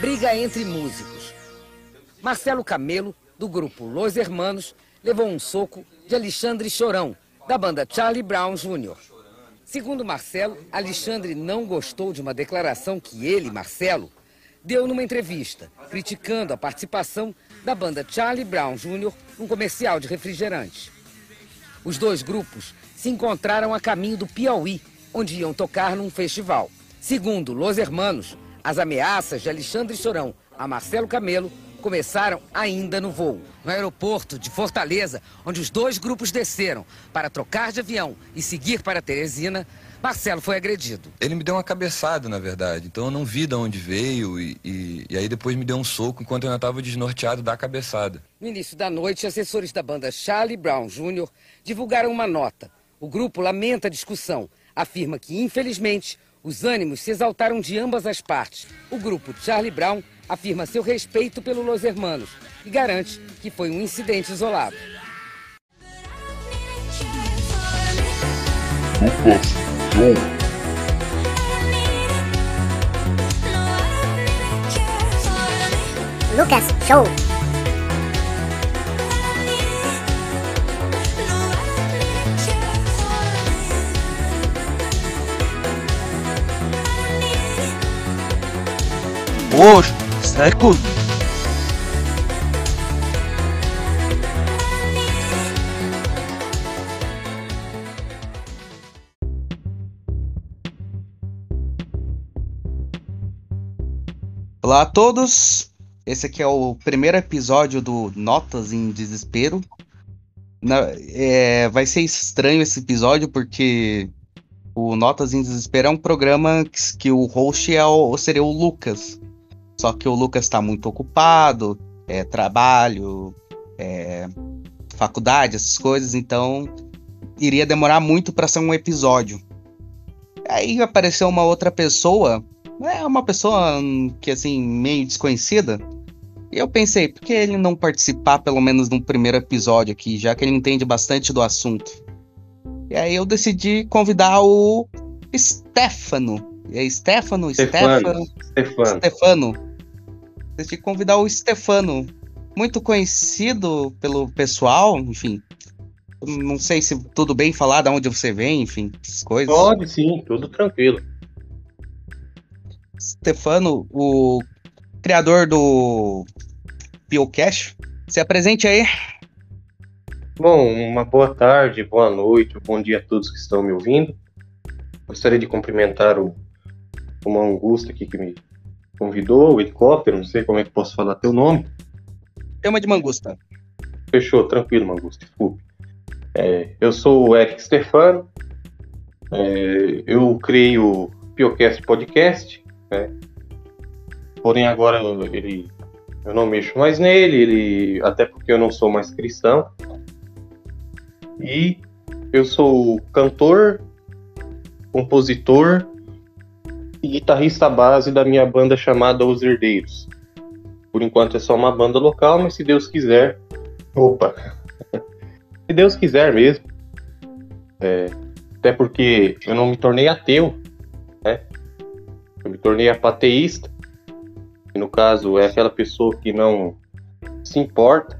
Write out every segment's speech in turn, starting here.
Briga entre músicos. Marcelo Camelo, do grupo Los Hermanos, levou um soco de Alexandre Chorão, da banda Charlie Brown Jr. Segundo Marcelo, Alexandre não gostou de uma declaração que ele, Marcelo, deu numa entrevista, criticando a participação da banda Charlie Brown Jr. num comercial de refrigerante. Os dois grupos se encontraram a caminho do Piauí, onde iam tocar num festival. Segundo Los Hermanos, as ameaças de Alexandre Chorão a Marcelo Camelo começaram ainda no voo. No aeroporto de Fortaleza, onde os dois grupos desceram para trocar de avião e seguir para Teresina, Marcelo foi agredido. Ele me deu uma cabeçada, na verdade. Então eu não vi de onde veio e, e, e aí depois me deu um soco enquanto eu ainda estava desnorteado da cabeçada. No início da noite, assessores da banda Charlie Brown Jr. divulgaram uma nota. O grupo lamenta a discussão. Afirma que, infelizmente, os ânimos se exaltaram de ambas as partes. O grupo Charlie Brown afirma seu respeito pelo Los Hermanos e garante que foi um incidente isolado. Lucas Show. Poxa, seco. Olá a todos, esse aqui é o primeiro episódio do Notas em Desespero. Na- é, vai ser estranho esse episódio porque o Notas em Desespero é um programa que, que o host é o, seria o Lucas. Só que o Lucas está muito ocupado, é trabalho, é, faculdade, essas coisas, então iria demorar muito para ser um episódio. Aí apareceu uma outra pessoa, é uma pessoa que assim meio desconhecida. E eu pensei, por que ele não participar pelo menos no primeiro episódio aqui, já que ele entende bastante do assunto? E aí eu decidi convidar o Stefano. É Stefano? Stefano. Stefano. Stefano. Decidi convidar o Stefano. Muito conhecido pelo pessoal, enfim. Não sei se tudo bem falar de onde você vem, enfim, essas coisas. Pode sim, tudo tranquilo. Stefano, o criador do Biocast. Se apresente aí. Bom, uma boa tarde, boa noite, bom dia a todos que estão me ouvindo. Gostaria de cumprimentar o, o Mangusta aqui que me convidou, o helicóptero, não sei como é que posso falar teu nome. Tema de Mangusta. Fechou, tranquilo, Mangusta, desculpe. É, eu sou o Eric Stefano, é, eu criei o Piocast Podcast, né? porém agora ele, eu não mexo mais nele, ele, até porque eu não sou mais cristão. E eu sou cantor, compositor e guitarrista base da minha banda chamada Os Herdeiros. Por enquanto é só uma banda local, mas se Deus quiser. Opa! se Deus quiser mesmo. É, até porque eu não me tornei ateu, né? Eu me tornei apateísta. Que no caso é aquela pessoa que não se importa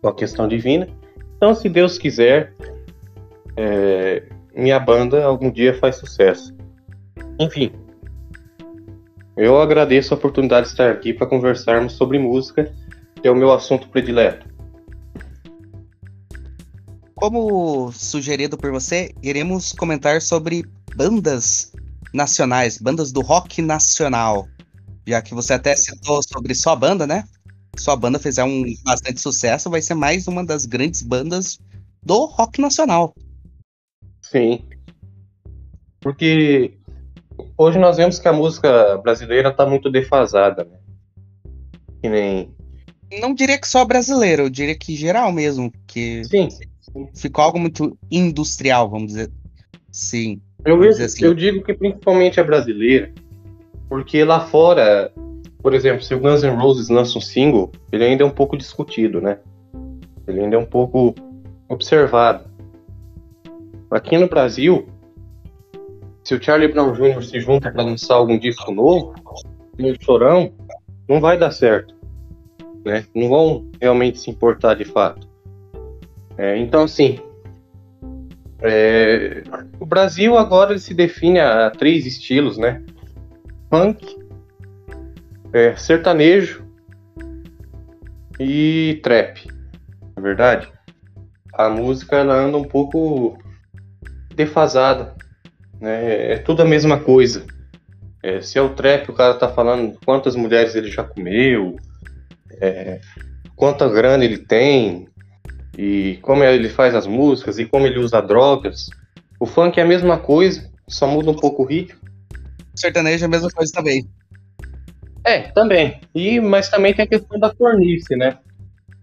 com a questão divina. Então, se Deus quiser, é, minha banda algum dia faz sucesso. Enfim, eu agradeço a oportunidade de estar aqui para conversarmos sobre música, que é o meu assunto predileto. Como sugerido por você, iremos comentar sobre bandas nacionais, bandas do rock nacional. Já que você até citou sobre sua banda, né? Sua banda fizer um bastante sucesso, vai ser mais uma das grandes bandas do rock nacional. Sim. Porque hoje nós vemos que a música brasileira está muito defasada, né? Que nem. Não diria que só brasileiro, eu diria que geral mesmo, que Sim, ficou algo muito industrial, vamos dizer. Sim. eu, vejo- assim. eu digo que principalmente a brasileira, porque lá fora, por exemplo, se o Guns N' Roses lança um single, ele ainda é um pouco discutido, né? Ele ainda é um pouco observado. Aqui no Brasil, se o Charlie Brown Jr. se junta para lançar algum disco novo, e o Chorão, não vai dar certo, né? Não vão realmente se importar de fato. É, então, assim, é, o Brasil agora se define a, a três estilos, né? Funk, é, sertanejo e trap. Na verdade, a música ela anda um pouco defasada, né? É tudo a mesma coisa. É, se é o trap, o cara tá falando quantas mulheres ele já comeu, é, quanta grana ele tem, e como ele faz as músicas, e como ele usa drogas. O funk é a mesma coisa, só muda um pouco o ritmo. O sertanejo é a mesma coisa também. É, também. E, mas também tem a questão da cornice, né?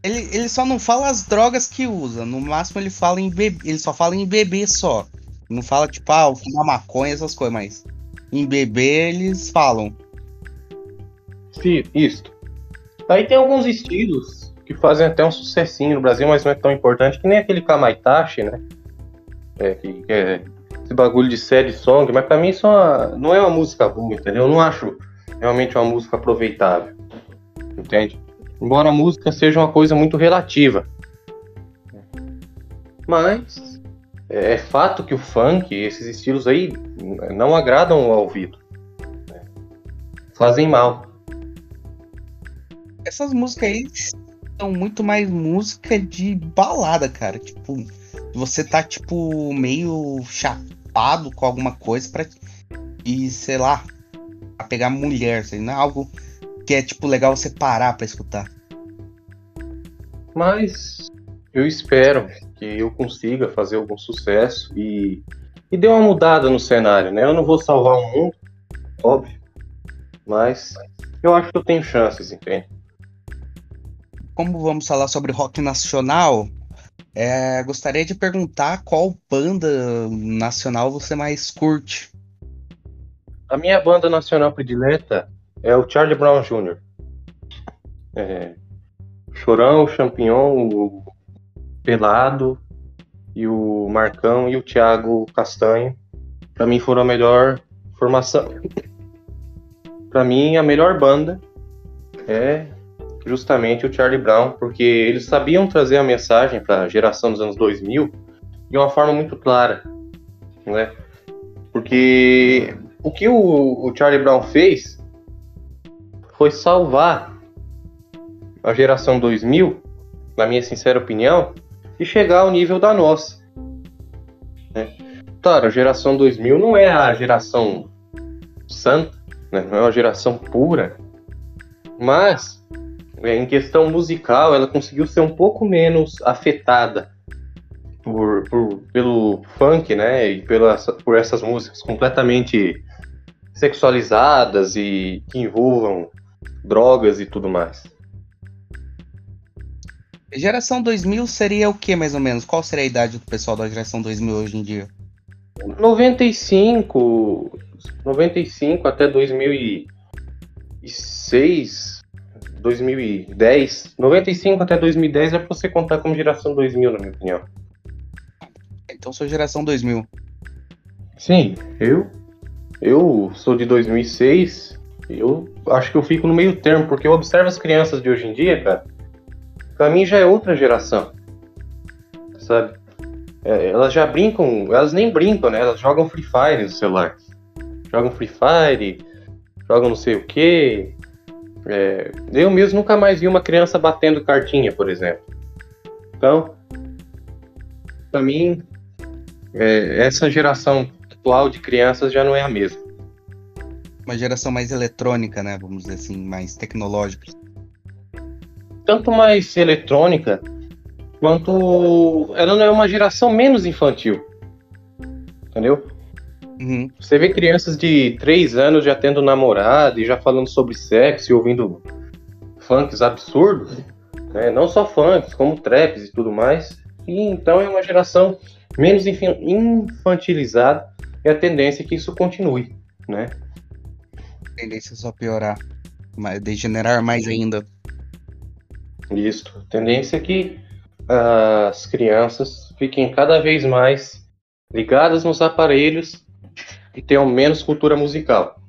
Ele, ele só não fala as drogas que usa. No máximo ele fala em bebê. Ele só fala em bebê só. Não fala, tipo, ah, fumar maconha, essas coisas, mas em bebê eles falam. Sim, isso. Aí tem alguns estilos que fazem até um sucessinho no Brasil, mas não é tão importante que nem aquele Kamaitachi, né? É, que, que é esse bagulho de sad song, mas pra mim isso é uma, não é uma música boa, entendeu? Eu não acho realmente uma música aproveitável, entende? Embora a música seja uma coisa muito relativa. Mas é, é fato que o funk, esses estilos aí, não agradam ao ouvido. Né? Fazem mal. Essas músicas aí são muito mais música de balada, cara. Tipo, você tá, tipo, meio chapado com alguma coisa para E, sei lá, pra pegar mulher, não é algo que é, tipo, legal você parar pra escutar. Mas eu espero que eu consiga fazer algum sucesso e, e dê uma mudada no cenário, né? Eu não vou salvar o mundo, óbvio, mas eu acho que eu tenho chances, entende? Como vamos falar sobre rock nacional, é, gostaria de perguntar qual banda nacional você mais curte. A minha banda nacional predileta é o Charlie Brown Jr. É, Chorão, o Champignon, o Pelado e o Marcão e o Thiago Castanho. Para mim foram a melhor formação. Para mim a melhor banda é justamente o Charlie Brown, porque eles sabiam trazer a mensagem para a geração dos anos 2000 de uma forma muito clara, né? Porque o que o, o Charlie Brown fez foi salvar a geração 2000, na minha sincera opinião, e chegar ao nível da nossa. Né? Claro, a geração 2000 não é a geração santa, né? não é uma geração pura, mas é, em questão musical ela conseguiu ser um pouco menos afetada por, por, pelo funk, né, e pelas, por essas músicas completamente sexualizadas e que envolvam drogas e tudo mais. Geração 2000 seria o que mais ou menos? Qual seria a idade do pessoal da geração 2000 hoje em dia? 95, 95 até 2006, 2010. 95 até 2010 é pra você contar como geração 2000, na minha opinião. Então sou geração 2000. Sim, eu eu sou de 2006. Eu acho que eu fico no meio termo, porque eu observo as crianças de hoje em dia, cara para mim já é outra geração, sabe? É, elas já brincam, elas nem brincam, né? Elas jogam Free Fire no celular. Jogam Free Fire, jogam não sei o que. É, eu mesmo nunca mais vi uma criança batendo cartinha, por exemplo. Então, para mim, é, essa geração atual de crianças já não é a mesma. Uma geração mais eletrônica, né? Vamos dizer assim, mais tecnológica tanto mais eletrônica, quanto ela não é uma geração menos infantil. Entendeu? Uhum. Você vê crianças de 3 anos já tendo namorado e já falando sobre sexo e ouvindo funks absurdos, né? não só funks, como traps e tudo mais. E então é uma geração menos infantilizada e a tendência é que isso continue, né? A tendência é só piorar, degenerar mais ainda. Isso. A tendência é que uh, as crianças fiquem cada vez mais ligadas nos aparelhos e tenham menos cultura musical.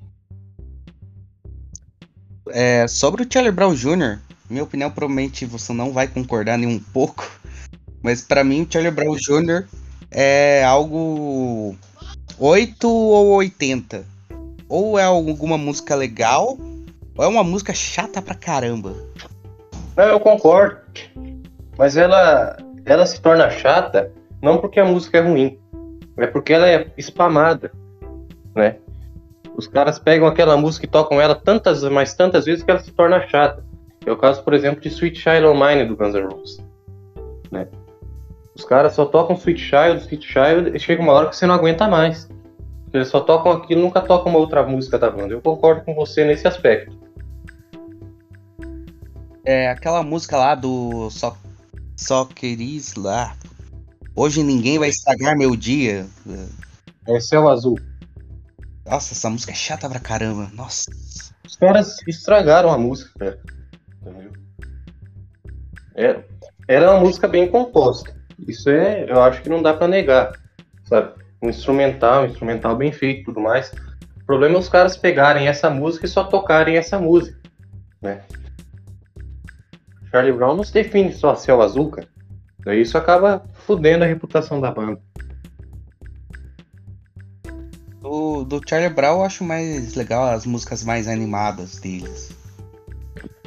É, sobre o Charlie Brown Jr., minha opinião provavelmente você não vai concordar nem um pouco, mas pra mim o Charlie Brown Jr. é algo 8 ou 80. Ou é alguma música legal, ou é uma música chata pra caramba. Não, eu concordo. Mas ela, ela se torna chata não porque a música é ruim, é porque ela é spamada, né? Os caras pegam aquela música e tocam ela tantas, mas tantas vezes que ela se torna chata. É o caso, por exemplo, de Sweet Child O' Mine do Guns N' Roses, né? Os caras só tocam Sweet Child, Sweet Child, e chega uma hora que você não aguenta mais. Eles só tocam aquilo, nunca tocam uma outra música da banda. Eu concordo com você nesse aspecto. É aquela música lá do Só, só Queris lá. Hoje ninguém vai estragar meu dia. É Céu Azul. Nossa, essa música é chata pra caramba. Nossa. Os caras estragaram a música, cara. Entendeu? É, era uma música bem composta. Isso é, eu acho que não dá pra negar, sabe? Um instrumental, um instrumental bem feito e tudo mais. O problema é os caras pegarem essa música e só tocarem essa música, né? Charlie Brown não se define só a céu azul, cara. Daí isso acaba fudendo a reputação da banda. Do, do Charlie Brown eu acho mais legal as músicas mais animadas deles.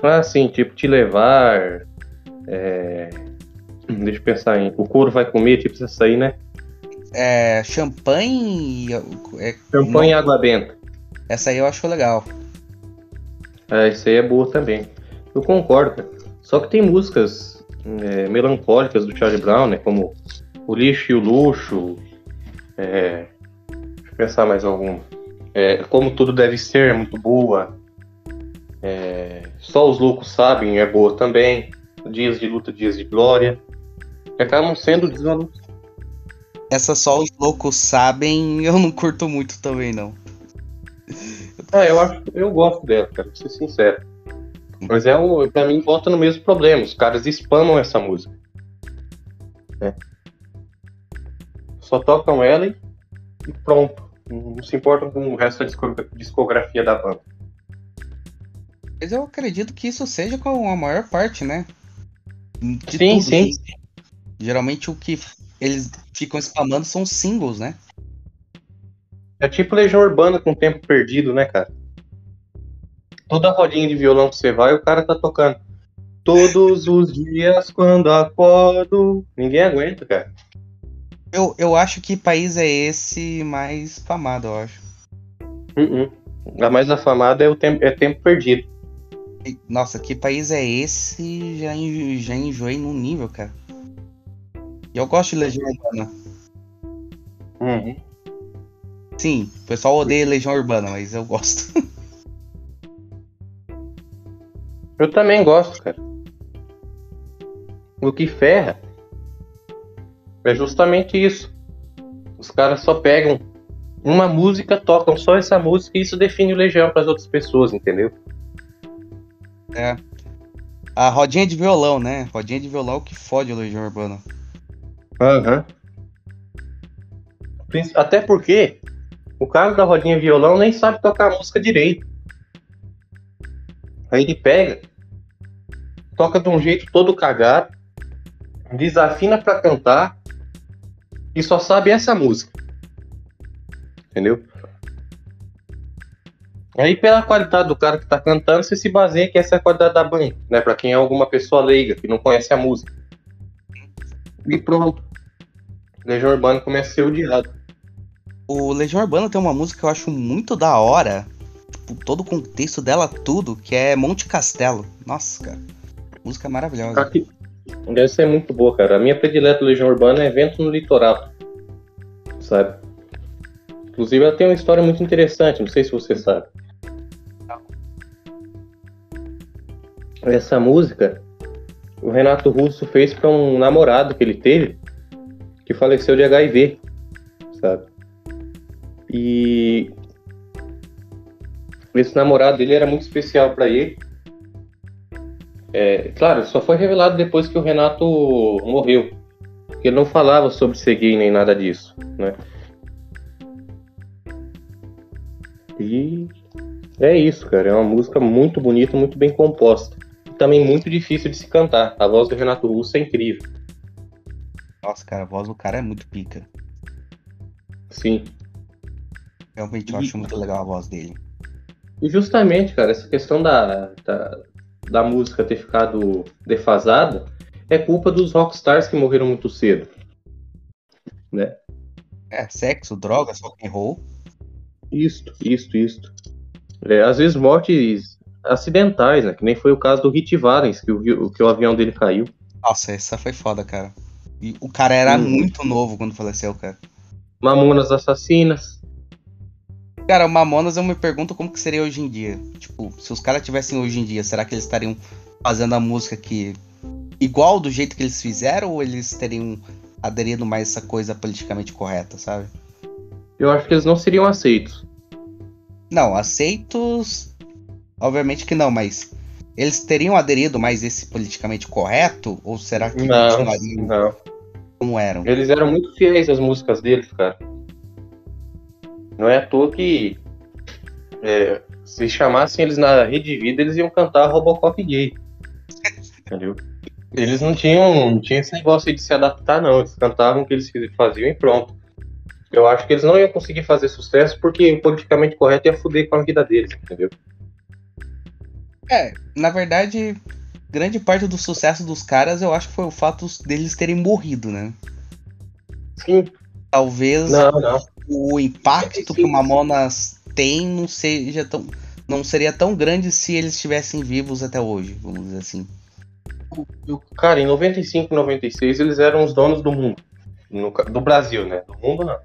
Ah, sim, tipo Te Levar. é, Deixa eu pensar em. O couro vai comer, tipo essa aí, né? É. Champanhe. É, Champanhe e água benta. essa aí eu acho legal. É, isso aí é boa também. Eu concordo, cara. Só que tem músicas é, melancólicas do Charlie Brown, né? Como O Lixo e o Luxo. É, deixa eu pensar mais alguma. É, Como Tudo Deve Ser é muito boa. É, Só os Loucos Sabem é boa também. Dias de Luta, Dias de Glória. Que acabam sendo desvalo- Essa só os loucos sabem, eu não curto muito também, não. Ah, eu acho, eu gosto dela, cara, pra ser sincero. Mas é um, pra mim volta no mesmo problema. Os caras spamam essa música. né? Só tocam ela e, pronto. Não se importam com o resto da disco- discografia da banda. Mas eu acredito que isso seja com a maior parte, né? De Sim, tudo, sim. Geralmente o que eles ficam spamando são singles, né? É tipo Legião Urbana com tempo perdido, né, cara? Toda rodinha de violão que você vai, o cara tá tocando. Todos os dias quando acordo. Ninguém aguenta, cara. Eu, eu acho que país é esse mais famado, eu acho. Uh-uh. A mais afamada é o tempo, é tempo perdido. Nossa, que país é esse? Já, en- já enjoei num nível, cara. E eu gosto de Legião Urbana. Uhum. Sim, o pessoal odeia Legião Urbana, mas eu gosto. Eu também gosto, cara. O que ferra é justamente isso. Os caras só pegam uma música, tocam só essa música e isso define o Legião para as outras pessoas, entendeu? É. A rodinha de violão, né? Rodinha de violão que fode o Legião Urbana. Aham. Até porque o cara da rodinha violão nem sabe tocar a música direito. Aí ele pega, toca de um jeito todo cagado, desafina pra cantar e só sabe essa música. Entendeu? Aí pela qualidade do cara que tá cantando, você se baseia que essa é a qualidade da banda, né? Pra quem é alguma pessoa leiga, que não conhece a música. E pronto. Legião Urbana começa a ser odiado. O Legião Urbana tem uma música que eu acho muito da hora. Tipo, todo o contexto dela, tudo, que é Monte Castelo. Nossa, cara. Música maravilhosa. Aqui, deve ser muito boa, cara. A minha predileta Legião Urbana é Vento no Litoral. Sabe? Inclusive, ela tem uma história muito interessante, não sei se você sabe. Essa música, o Renato Russo fez para um namorado que ele teve, que faleceu de HIV, sabe? E esse namorado dele era muito especial para ele. É, claro, só foi revelado depois que o Renato morreu. Porque ele não falava sobre ser gay nem nada disso, né? E É isso, cara. É uma música muito bonita, muito bem composta. E também muito difícil de se cantar. A voz do Renato Russo é incrível. Nossa, cara, a voz do cara é muito pica. Sim. Realmente eu E- acho muito legal a voz dele. E justamente, cara, essa questão da, da, da música ter ficado defasada é culpa dos rockstars que morreram muito cedo. Né? É, sexo, drogas, rock and roll. Isto, isto, isto. É, às vezes mortes acidentais, né? Que nem foi o caso do Hit Valens, que o, que o avião dele caiu. Nossa, essa foi foda, cara. E o cara era Hum. muito novo quando faleceu, cara. Mamonas Assassinas. Cara, o Mamonas eu me pergunto como que seria hoje em dia. Tipo, se os caras tivessem hoje em dia, será que eles estariam fazendo a música que igual do jeito que eles fizeram ou eles teriam aderido mais essa coisa politicamente correta, sabe? Eu acho que eles não seriam aceitos. Não, aceitos, obviamente que não, mas eles teriam aderido mais esse politicamente correto ou será que Não, não. como eram? Eles eram muito fiéis às músicas deles, cara. Não é à toa que é, se chamassem eles na Rede Vida, eles iam cantar Robocop gay. Entendeu? Eles não tinham, não tinham esse negócio de se adaptar, não. Eles cantavam o que eles faziam e pronto. Eu acho que eles não iam conseguir fazer sucesso porque o politicamente correto ia foder com a vida deles, entendeu? É, na verdade, grande parte do sucesso dos caras eu acho que foi o fato deles terem morrido, né? Sim. Talvez Não, não. O impacto que o Mamonas tem não seja tão não seria tão grande se eles estivessem vivos até hoje, vamos dizer assim. Cara, em 95, 96, eles eram os donos do mundo. No do Brasil, né? Do mundo, não.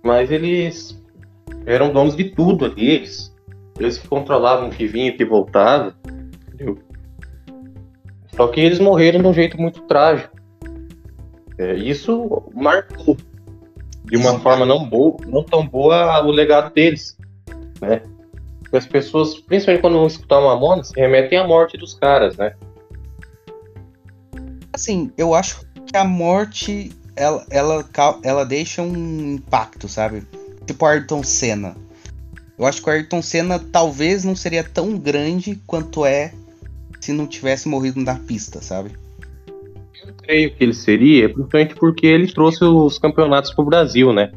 Mas eles eram donos de tudo ali. Eles, eles que controlavam o que vinha e o que voltava. Entendeu? Só que eles morreram de um jeito muito trágico. É, isso marcou de uma forma não boa, não tão boa o legado deles, né? Porque as pessoas, principalmente quando vão escutar uma se remetem à morte dos caras, né? Assim, eu acho que a morte ela, ela, ela deixa um impacto, sabe? Tipo Ayrton Senna. Eu acho que o Ayrton Senna talvez não seria tão grande quanto é se não tivesse morrido na pista, sabe? Eu creio que ele seria, principalmente porque ele trouxe os campeonatos pro Brasil, né?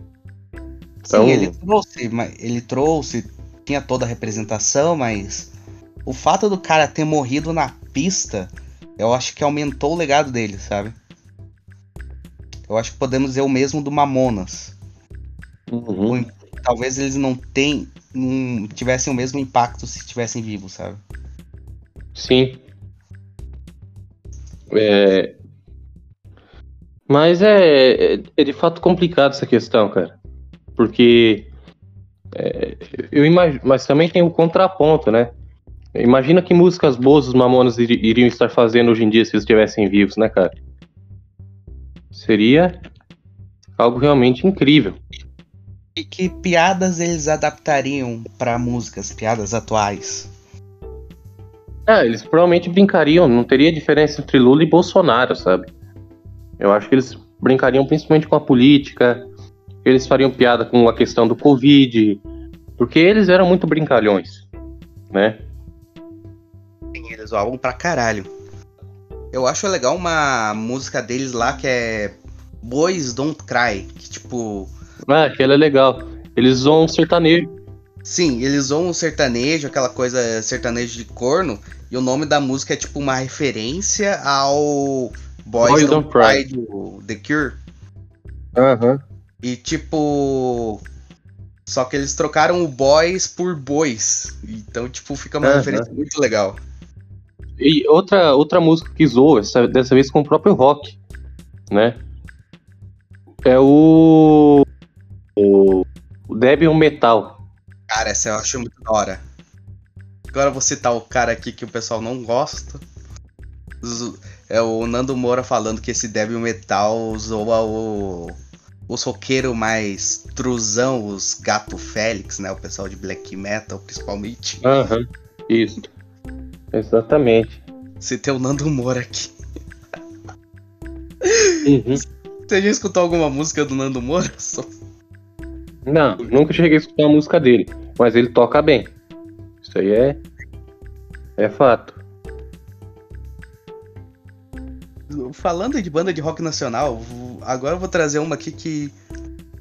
Então- Sim, ele trouxe, mas ele trouxe, tinha toda a representação, mas o fato do cara ter morrido na pista, eu acho que aumentou o legado dele, sabe? Eu acho que podemos dizer o mesmo do Mamonas. Uhum. Talvez eles não tenham, não tivessem o mesmo impacto se estivessem vivos, sabe? Sim. É... Mas é, é, é de fato complicado essa questão, cara. Porque é, eu imagino, mas também tem o contraponto, né? Imagina que músicas boas os Mamonas iri- iriam estar fazendo hoje em dia se eles estivessem vivos, né, cara? Seria algo realmente incrível. E que piadas eles adaptariam pra músicas, piadas atuais? Ah, eles provavelmente brincariam, não teria diferença entre Lula e Bolsonaro, sabe? Eu acho que eles brincariam principalmente com a política, eles fariam piada com a questão do Covid, porque eles eram muito brincalhões, né? Sim, eles zoavam pra caralho. Eu acho legal uma música deles lá que é Boys Don't Cry, que tipo, Ah, aquela é legal. Eles zoam um sertanejo. sim, eles zoam o sertanejo, aquela coisa sertanejo de corno, e o nome da música é tipo uma referência ao Boys, Boys Don't, Don't Cry do The Cure. Aham. E tipo. Só que eles trocaram o boys por bois. Então, tipo, fica uma Aham. referência muito legal. E outra, outra música que zoa, essa- dessa vez com o próprio rock, né? É o. O, o Debian Metal. Cara, essa eu acho muito da hora. Agora eu vou citar o cara aqui que o pessoal não gosta. É o Nando Moura falando que esse débil metal zoa o. Os roqueiros mais truzão, os gato Félix, né? O pessoal de black metal, principalmente. Aham. Isso. Exatamente. Citei o Nando Moura aqui. Uhum. Você já escutou alguma música do Nando Moura? Só- Não, nunca cheguei a escutar a música dele. Mas ele toca bem. Isso aí é. É fato. Falando de banda de rock nacional, agora eu vou trazer uma aqui que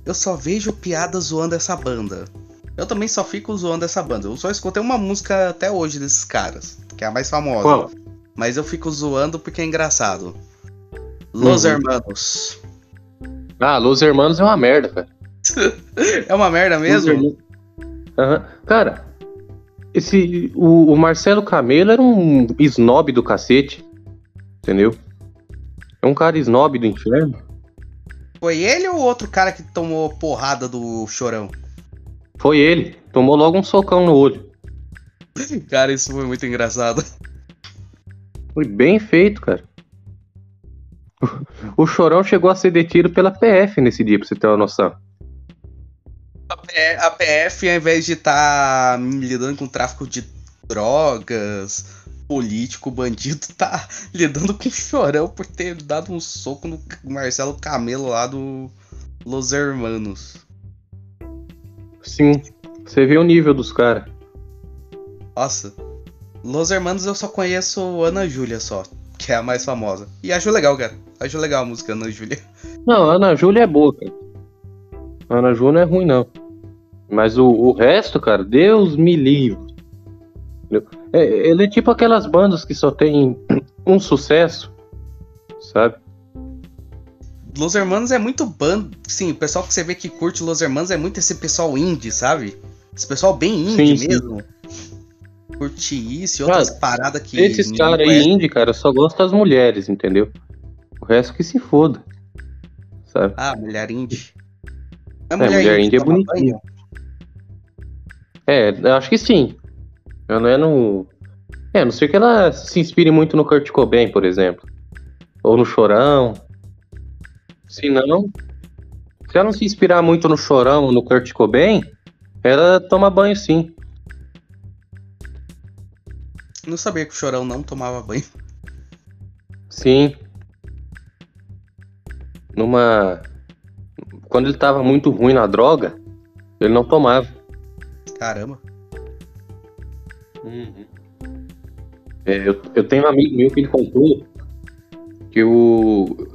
eu só vejo piada zoando essa banda. Eu também só fico zoando essa banda. Eu só escutei uma música até hoje desses caras, que é a mais famosa. Qual? Mas eu fico zoando porque é engraçado. Los Uhum. Hermanos. Ah, Los Hermanos é uma merda, cara. É uma merda mesmo? Aham. Cara, esse. O, o Marcelo Camelo era um snob do cacete. Entendeu? É um cara snob do inferno. Foi ele ou outro cara que tomou porrada do chorão? Foi ele. Tomou logo um socão no olho. Cara, isso foi muito engraçado. Foi bem feito, cara. O Chorão chegou a ser detido pela PF nesse dia, pra você ter uma noção. A PF, ao invés de estar lidando com tráfico de drogas, político, bandido, tá lidando com chorão por ter dado um soco no Marcelo Camelo lá do Los Hermanos. Sim, você vê o nível dos caras. Nossa. Los Hermanos eu só conheço Ana Júlia só, que é a mais famosa. E acho legal, cara. Acho legal a música Ana Júlia. Não, Ana Júlia é boa, cara. Ana Júlia não é ruim, não. Mas o, o resto, cara, Deus me livre. É, ele é tipo aquelas bandas que só tem um sucesso, sabe? Los Hermanos é muito banda. Sim, o pessoal que você vê que curte Los Hermanos é muito esse pessoal indie, sabe? Esse pessoal bem indie Sim, sim. mesmo. Curte isso e outras Cara, paradas que. Esses caras aí, indie, cara, só gostam das mulheres, entendeu? O resto que se foda. Sabe? Ah, mulher indie. A mulher indie é toma bonitinha. banho? É, eu acho que sim. Eu não é no. É, a não ser que ela se inspire muito no Kurt Cobain, por exemplo. Ou no Chorão. Se não. Se ela não se inspirar muito no Chorão ou no Kurt Cobain, ela toma banho sim. Não sabia que o chorão não tomava banho. Sim. Numa. Quando ele tava muito ruim na droga, ele não tomava. Caramba. É, eu, eu tenho um amigo meu que ele contou que o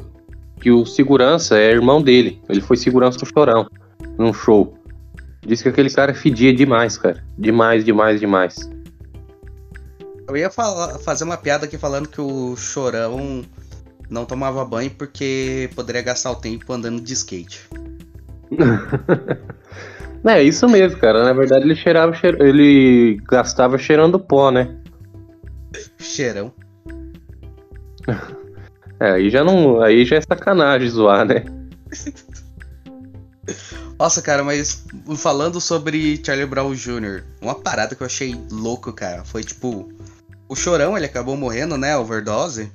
que o segurança é irmão dele. Ele foi segurança do Chorão num show. Disse que aquele cara fedia demais, cara. Demais, demais, demais. Eu ia falar- fazer uma piada aqui falando que o chorão não tomava banho porque poderia gastar o tempo andando de skate. É isso mesmo, cara. Na verdade ele cheirava, cheir- ele gastava cheirando pó, né? Cheirão. É, aí já não, aí já é sacanagem zoar, né? Nossa, cara, mas falando sobre Charlie Brown Jr., uma parada que eu achei louco, cara, foi tipo. O Chorão, ele acabou morrendo, né? Overdose.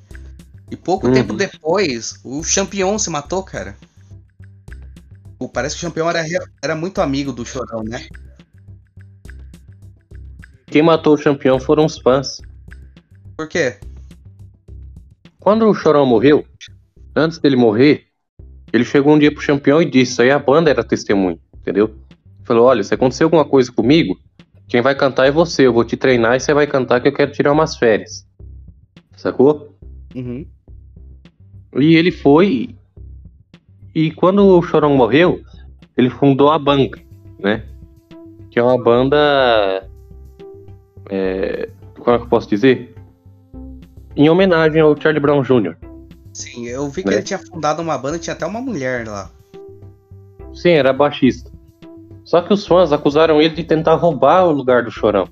E pouco Uhum. tempo depois, o Champion se matou, cara. Pô, Parece que o Champion era, era muito amigo do Chorão, né? Quem matou o campeão foram os fãs. Por quê? Quando o Chorão morreu, antes dele morrer, ele chegou um dia pro campeão e disse, aí a banda era testemunha, entendeu? Falou, olha, se acontecer alguma coisa comigo, quem vai cantar é você, eu vou te treinar e você vai cantar que eu quero tirar umas férias. Sacou? Uhum. E ele foi. E quando o Chorão morreu, ele fundou a Banca, né? Que é uma banda. é, como é que eu posso dizer? Em homenagem ao Charlie Brown Jr. Sim, eu vi que Né? ele tinha fundado uma banda, tinha até uma mulher lá. Sim, era baixista. Só que os fãs acusaram ele de tentar roubar o lugar do Chorão.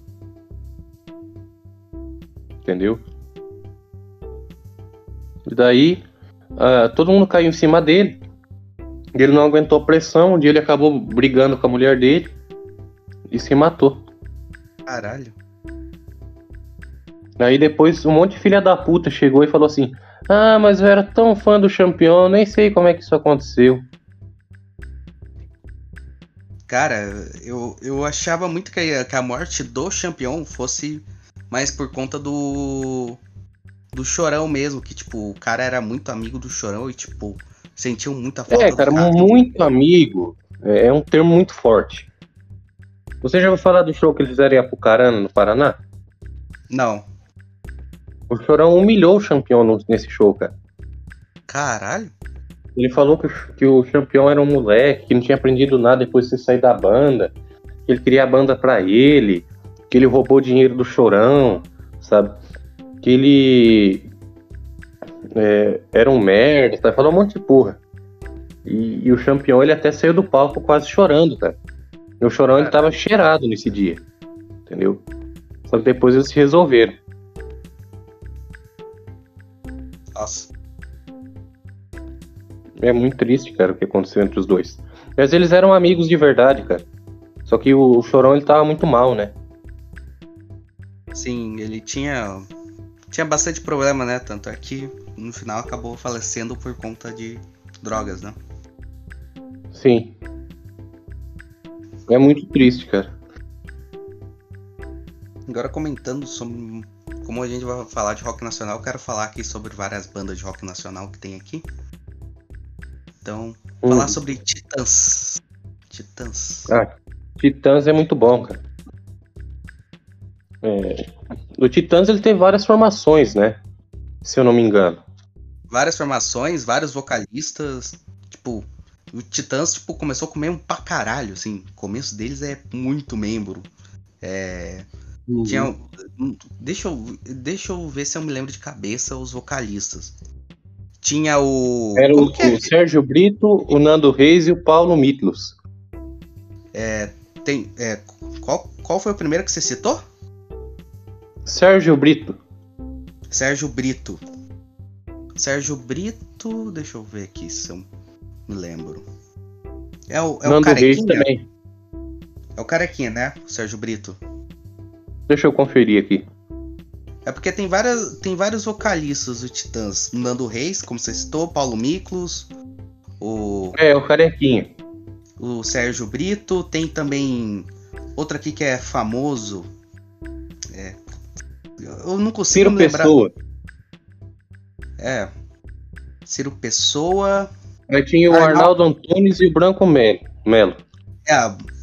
Entendeu? E daí, ah, todo mundo caiu em cima dele. Ele não aguentou a pressão. Um dia ele acabou brigando com a mulher dele e se matou. Caralho. Aí depois um monte de filha da puta chegou e falou assim: Ah, mas eu era tão fã do campeão, nem sei como é que isso aconteceu. Cara, eu, eu achava muito que a, que a morte do Champion fosse mais por conta do. do Chorão mesmo, que tipo, o cara era muito amigo do Chorão e tipo, sentiu muita falta É, do cara, cara. muito amigo. É é um termo muito forte. Você já ouviu falar do show que eles fizeram em Apucarana, no Paraná? Não. O Chorão humilhou o campeão nesse show, cara. Caralho. Ele falou que, o- que o campeão era um moleque, que não tinha aprendido nada depois de sair da banda, que ele queria a banda pra ele, que ele roubou dinheiro do Chorão, sabe? Que ele é, era um merda, tá? falou um monte de porra. E, e o campeão, ele até saiu do palco quase chorando, cara. E o Chorão, ele tava cheirado nesse dia, entendeu? Só que depois eles se resolveram. Nossa. É muito triste, cara, o que aconteceu entre os dois. Mas eles eram amigos de verdade, cara. Só que o, o Chorão ele tava muito mal, né? Sim, ele tinha. Tinha bastante problema, né? Tanto que no final acabou falecendo por conta de drogas, né? Sim. É muito triste, cara. Agora comentando sobre. Como a gente vai falar de rock nacional, eu quero falar aqui sobre várias bandas de rock nacional que tem aqui. Então, Hum. falar sobre Titãs. Titãs. Ah, Titãs é muito bom, cara. É, O Titãs ele teve várias formações, né? Se eu não me engano. Várias formações, vários vocalistas. Tipo, o Titãs tipo, começou com membro pra caralho, assim. O começo deles é muito membro. É. Tinha. um- Deixa eu, deixa eu ver se eu me lembro de cabeça os vocalistas. Tinha o. Era o, é? o Sérgio Brito, o Nando Reis e o Paulo Miklos. Tem, é, qual, qual foi o primeiro que você citou? Sérgio Brito. Sérgio Brito. Sérgio Brito. Deixa eu ver aqui se eu me lembro. É o, é o Reis carequinha? também. É o carequinha, né? O Sérgio Brito. Deixa eu conferir aqui. É porque tem, várias, tem vários vocalistas do Titãs. Nando Reis, como você citou, Paulo Miklos, o, É, o Carequinha. o Sérgio Brito. Tem também outro aqui que é famoso. É, eu não consigo Ciro lembrar. Pessoa. É. Ciro Pessoa. Aí tinha o Arnaldo- Arnaldo Antunes e o Branco Me- Melo. É,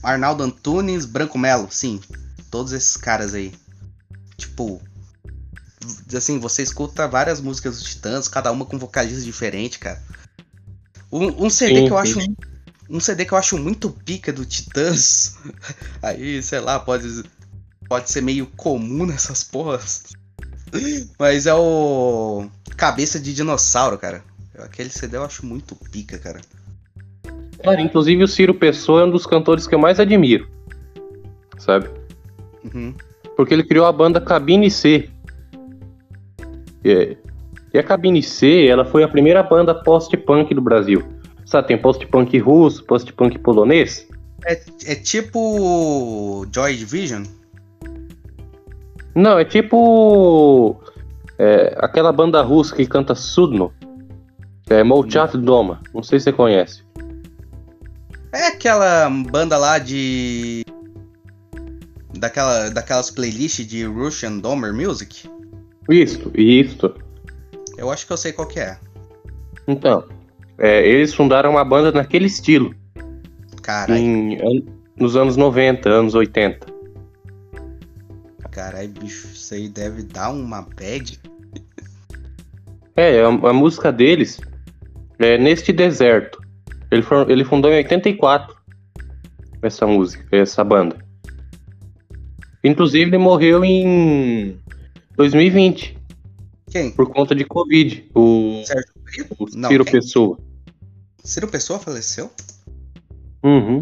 Arnaldo Antunes, Branco Melo, sim. Todos esses caras aí. Tipo. Assim, você escuta várias músicas dos Titãs, cada uma com vocalistas diferentes, cara. Um, um CD Sim, que eu sim. acho. Um CD que eu acho muito pica do Titãs. Aí, sei lá, pode, pode ser meio comum nessas porras. Mas é o. Cabeça de Dinossauro, cara. Aquele CD eu acho muito pica, cara. Cara, inclusive o Ciro Pessoa é um dos cantores que eu mais admiro. Sabe? Uhum. Porque ele criou a banda Cabine C. É, E a Cabine C, ela foi a primeira banda post-punk do Brasil. Sabe, tem post-punk russo, post-punk polonês. É, é tipo. Joy Division? Não, é tipo é, aquela banda russa que canta Sudno. É Molchat Doma. Não sei se você conhece. É aquela banda lá de. Daquela, daquelas playlists de Russian Domer Music? Isto, isto. Eu acho que eu sei qual que é. Então, é, eles fundaram uma banda naquele estilo. An- nos anos 90, anos 80. Caralho, bicho, isso aí deve dar uma bad. É, a, a música deles é Neste Deserto. Ele, for- ele fundou em 84 essa música, essa banda. Inclusive, ele morreu em 2020 Quem? por conta de Covid. O, Sérgio Brito? o Ciro? Pessoa. Ciro Pessoa faleceu? Uhum.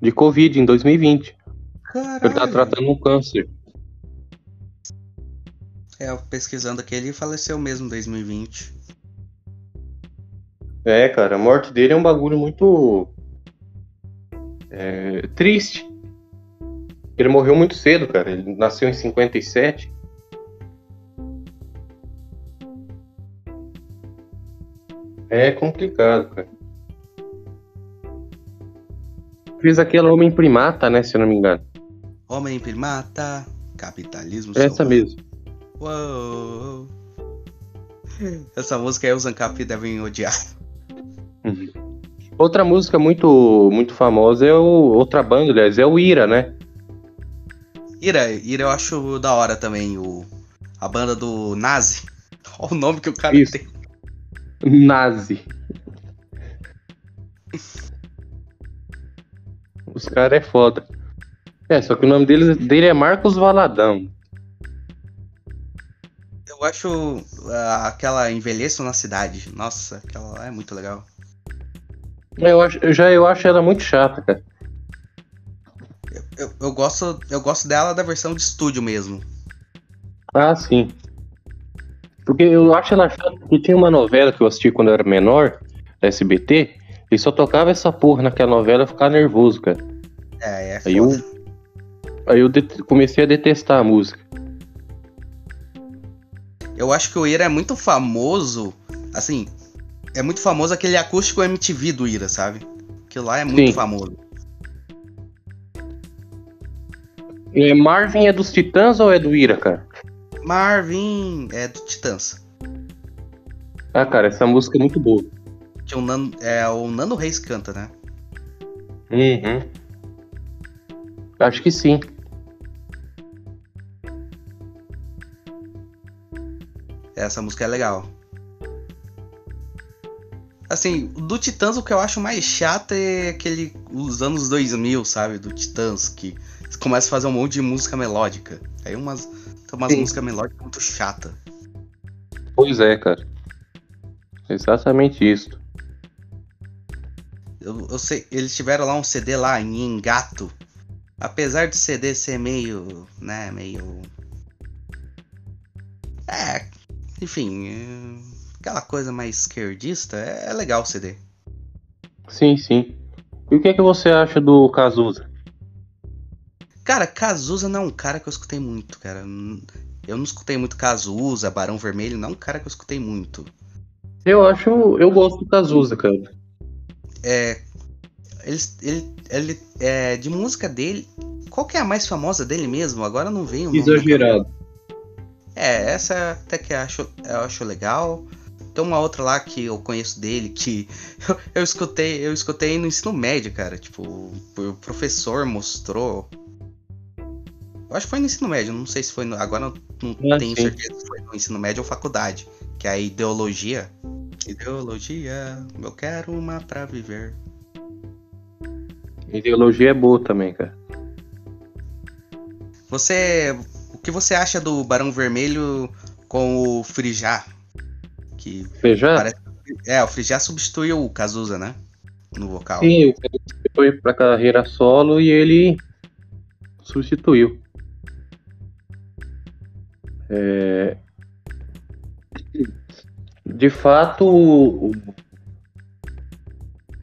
De Covid em 2020. Caralho. Ele tá tratando um câncer. É, pesquisando aqui, ele faleceu mesmo em 2020. É, cara, a morte dele é um bagulho muito. é, triste. Ele morreu muito cedo, cara. Ele nasceu em 57. É complicado, cara. Fez aquela Homem Primata, né? Se eu não me engano. Homem primata, capitalismo Essa mesmo. Uou. Essa música aí os Ancap devem odiar. Outra música muito, muito famosa é o. Outra banda, aliás, é o Ira, né? Ira, Ira eu acho da hora também, o, a banda do Nazi. Olha o nome que o cara Isso. tem. Nazi. Os caras é foda. É, só que o nome dele, dele é Marcos Valadão. Eu acho ah, aquela Envelheço na Cidade. Nossa, aquela lá é muito legal. Eu acho, eu já eu acho ela muito chata, cara. Eu, eu, gosto, eu gosto dela da versão de estúdio mesmo. Ah, sim. Porque eu acho ela chata porque tinha uma novela que eu assisti quando eu era menor, da SBT, e só tocava essa porra naquela novela eu ficava nervoso, cara. É, é Aí foda. eu, aí eu comecei a detestar a música. Eu acho que o Ira é muito famoso, assim, é muito famoso aquele acústico MTV do Ira, sabe? Aquilo lá é muito Sim. famoso. É, Marvin é dos Titãs ou é do Ira, cara? Marvin é do Titãs. Ah, cara, essa música é muito boa. Que o Nano, é o Nano Reis canta, né? Uhum. Acho que sim. Essa música é legal. Assim, do Titãs o que eu acho mais chato é aquele. Os anos 2000, sabe? Do Titãs, que começa a fazer um monte de música melódica. Aí umas. Tem umas Sim. músicas melódicas muito chata. Pois é, cara. Exatamente isso. Eu, eu sei, eles tiveram lá um CD lá em Engato. Apesar de CD ser meio. né, meio. É. Enfim. é, aquela coisa mais esquerdista, é, é legal o CD. Sim, sim. E o que, é que você acha do Cazuza? Cara, Cazuza não é um cara que eu escutei muito, cara. Eu não escutei muito Cazuza, Barão Vermelho, não é um cara que eu escutei muito. Eu acho. Eu gosto do Cazuza, cara. É. Ele, ele, ele é, de música dele. Qual que é a mais famosa dele mesmo? Agora não vem o nome. Exagerado. É, essa até que eu acho, eu acho legal. Tem uma outra lá que eu conheço dele que eu, eu escutei, eu escutei no ensino médio, cara. Tipo, o professor mostrou. Eu acho que foi no ensino médio, não sei se foi no, agora não, não Ah, tenho sim. certeza se foi no ensino médio ou faculdade, que é a ideologia. Ideologia, eu quero uma pra viver. Ideologia é boa também, cara. Você, que você acha do Barão Vermelho com o Frijá? Que Feijão? Parece- É, o Frigá substituiu o Cazuza, né? No vocal. Sim, ele foi pra carreira solo e ele substituiu. É, De fato, o- o-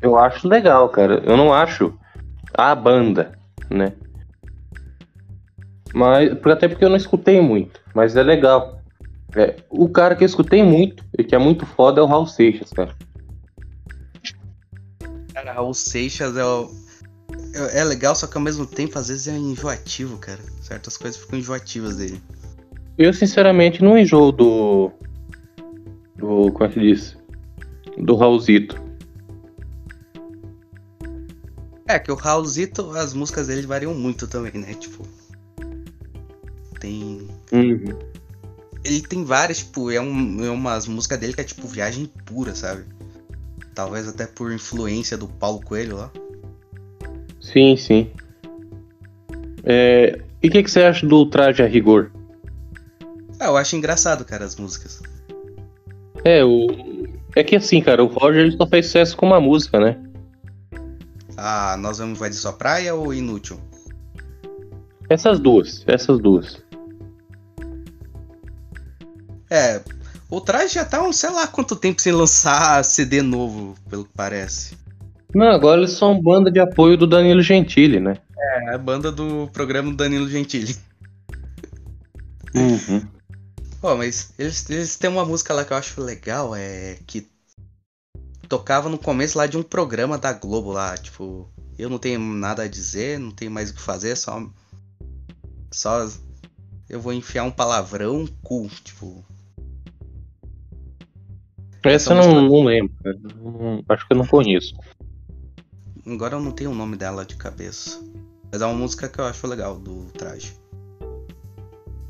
eu acho legal, cara. Eu não acho a banda, né? Mas até porque eu não escutei muito, mas é legal. É, o cara que eu escutei muito e que é muito foda é o Raul Seixas, cara. Cara, Raul Seixas é, o- é é legal, só que ao mesmo tempo às vezes é enjoativo, cara. Certas coisas ficam enjoativas dele. Eu, sinceramente, não enjoo do. Do. Como é que diz? Do Raulzito. É, que o Raulzito, as músicas dele variam muito também, né? Tipo. Tem. Uhum. Ele tem várias, tipo, é, um, é umas músicas dele que é tipo viagem pura, sabe? Talvez até por influência do Paulo Coelho lá. Sim, sim. É, E o que, que você acha do traje a rigor? Ah, eu acho engraçado, cara, as músicas. É, o. É que assim, cara, o Roger ele só fez sucesso com uma música, né? Ah, Nós Vamos Invadir Sua Praia ou Inútil? Essas duas, essas duas. É, o traje já tá um sei lá quanto tempo sem lançar CD novo, pelo que parece. Não, agora eles são banda de apoio do Danilo Gentili, né? É a banda do programa do Danilo Gentili. Uhum. Pô, mas eles, eles têm uma música lá que eu acho legal, é que tocava no começo lá de um programa da Globo lá, tipo, eu não tenho nada a dizer, não tenho mais o que fazer, só só eu vou enfiar um palavrão cu, tipo, Essa eu não, não lembro. Não- acho que eu não conheço. agora eu não tenho o nome dela de cabeça. Mas é uma música que eu acho legal do traje.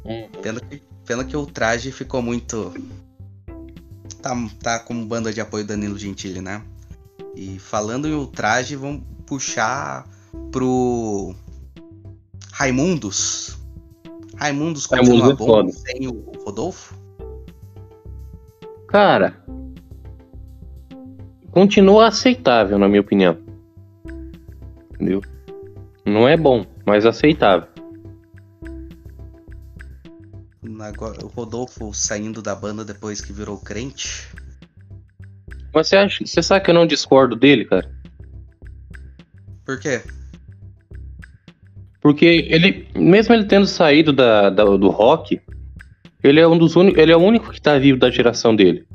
Hum. Pena que, pena que o traje ficou muito. Tá, tá como banda de apoio Danilo Gentili, né? E falando em ultraje, vamos puxar pro Raimundos. Raimundos continua Raimundos é bom foda. sem o Rodolfo? Cara, continua aceitável, na minha opinião. Entendeu? Não é bom, mas aceitável. Agora, o Rodolfo saindo da banda depois que virou crente. Mas você acha, você sabe que eu não discordo dele, cara? Por quê? Porque ele, mesmo ele tendo saído da, da- do rock, ele é um dos únicos, ele é o único que tá vivo da geração dele.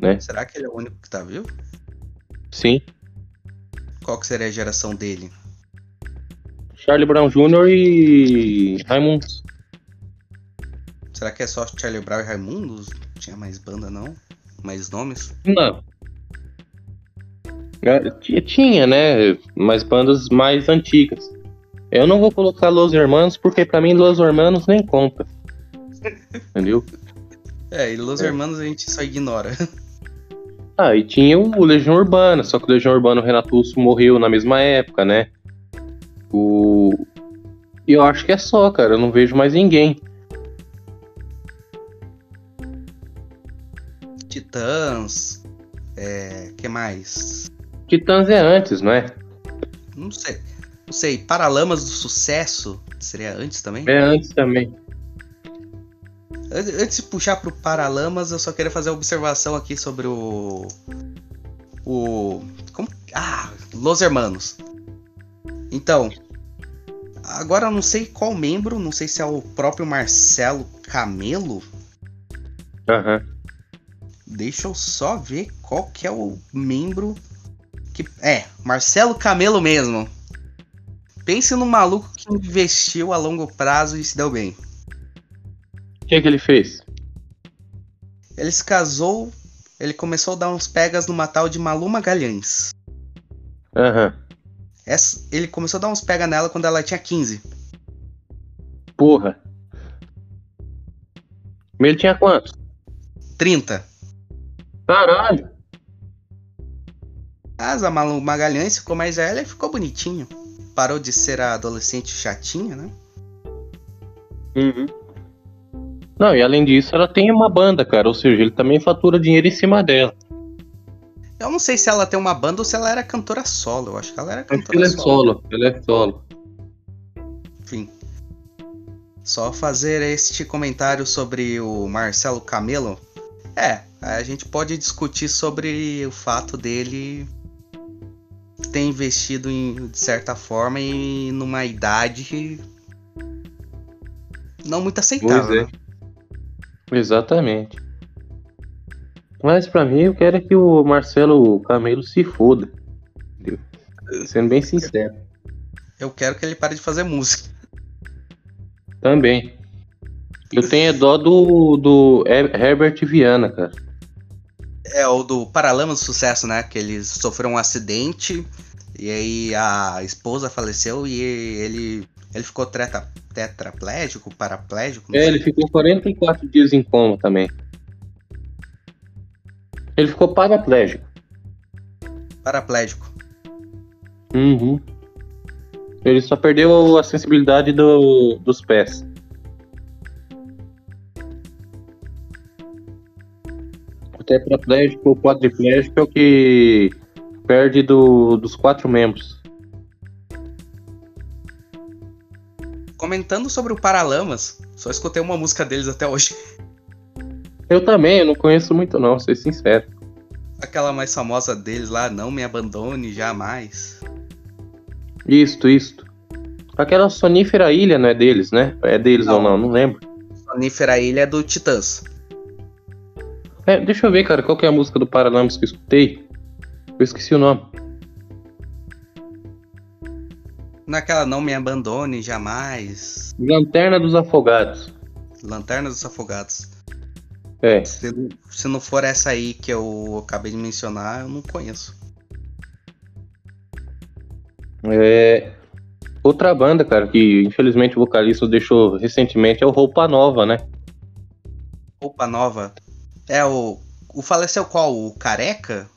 Né? Será que ele é o único que tá vivo? Sim. Qual que seria a geração dele? Charlie Brown Jr. e Raimundos. Será que é só Charlie Brown e Raimundos? Tinha mais banda, não? Mais nomes? Não. É, ti- Tinha, né? Mas bandas mais antigas. Eu não vou colocar Los Hermanos porque pra mim Los Hermanos nem conta. Entendeu? É, e Los É. Hermanos a gente só ignora. Ah, e tinha o Legião Urbana, só que o Legião Urbana o Renato Russo morreu na mesma época, né? O. E eu acho que é só, cara. Eu não vejo mais ninguém. Titãs. É. que mais? Titãs é antes, não é? Não sei. Não sei. Paralamas do Sucesso. Seria antes também? É antes também. An- Antes de puxar pro Paralamas, eu só queria fazer uma observação aqui sobre o. O. Como? Ah, Los Hermanos. Então. Agora eu não sei qual membro, não sei se é o próprio Marcelo Camelo. Aham. Deixa eu só ver qual que é o membro que. É, Marcelo Camelo mesmo. Pense no maluco que investiu a longo prazo e se deu bem. O que, que ele fez? Ele se casou, ele começou a dar uns pegas numa tal de Malu Magalhães. Aham. Essa- ele começou a dar uns pega nela quando ela tinha 15. Porra. Ele tinha quantos? 30. Caralho. Mas a Malu Magalhães ficou mais velha e ficou bonitinho. Parou de ser a adolescente chatinha, né? Uhum. Não, e além disso, ela tem uma banda, cara. Ou seja, ele também fatura dinheiro em cima dela. Eu não sei se ela tem uma banda ou se ela era cantora solo. Eu acho que ela era cantora ele é solo. solo. Ele é solo. Enfim. Só fazer este comentário sobre o Marcelo Camelo. É, a gente pode discutir sobre o fato dele ter investido em, de certa forma e numa idade não muito aceitável. Pois é. né? Exatamente. Mas pra mim, eu quero é que o Marcelo Camelo se foda. Entendeu? Sendo bem sincero. Eu quero que ele pare de fazer música. Também. Eu tenho dó do, do Her- Herbert Viana, cara. É o do Paralamas do Sucesso, né? Que ele sofreu um acidente e aí a esposa faleceu e ele ele ficou treta, tetraplégico, paraplégico. É, ele ficou 44 dias em coma também. Ele ficou paraplégico. Paraplégico. Uhum. Ele só perdeu a sensibilidade do- dos pés. O tetraplégico ou quadriplégico é o que perde do- dos quatro membros. Comentando sobre o Paralamas, só escutei uma música deles até hoje. Eu também, eu não conheço muito não, ser sincero. Aquela mais famosa deles lá, Não Me Abandone Jamais. Isto, isto. Aquela sonífera ilha não é deles, né? É deles ou Não. não, não lembro. Sonífera Ilha é do Titãs. É, deixa eu ver, cara, qual que é a música do Paralamas que eu escutei? Eu esqueci o nome. Naquela Não Me Abandone Jamais. Lanterna dos Afogados. Lanterna dos Afogados. É, Se, se não for essa aí que eu acabei de mencionar, eu não conheço. é. Outra banda, cara, que infelizmente o vocalista deixou recentemente é o Roupa Nova, né? Roupa nova. É o. O faleceu qual? O Careca?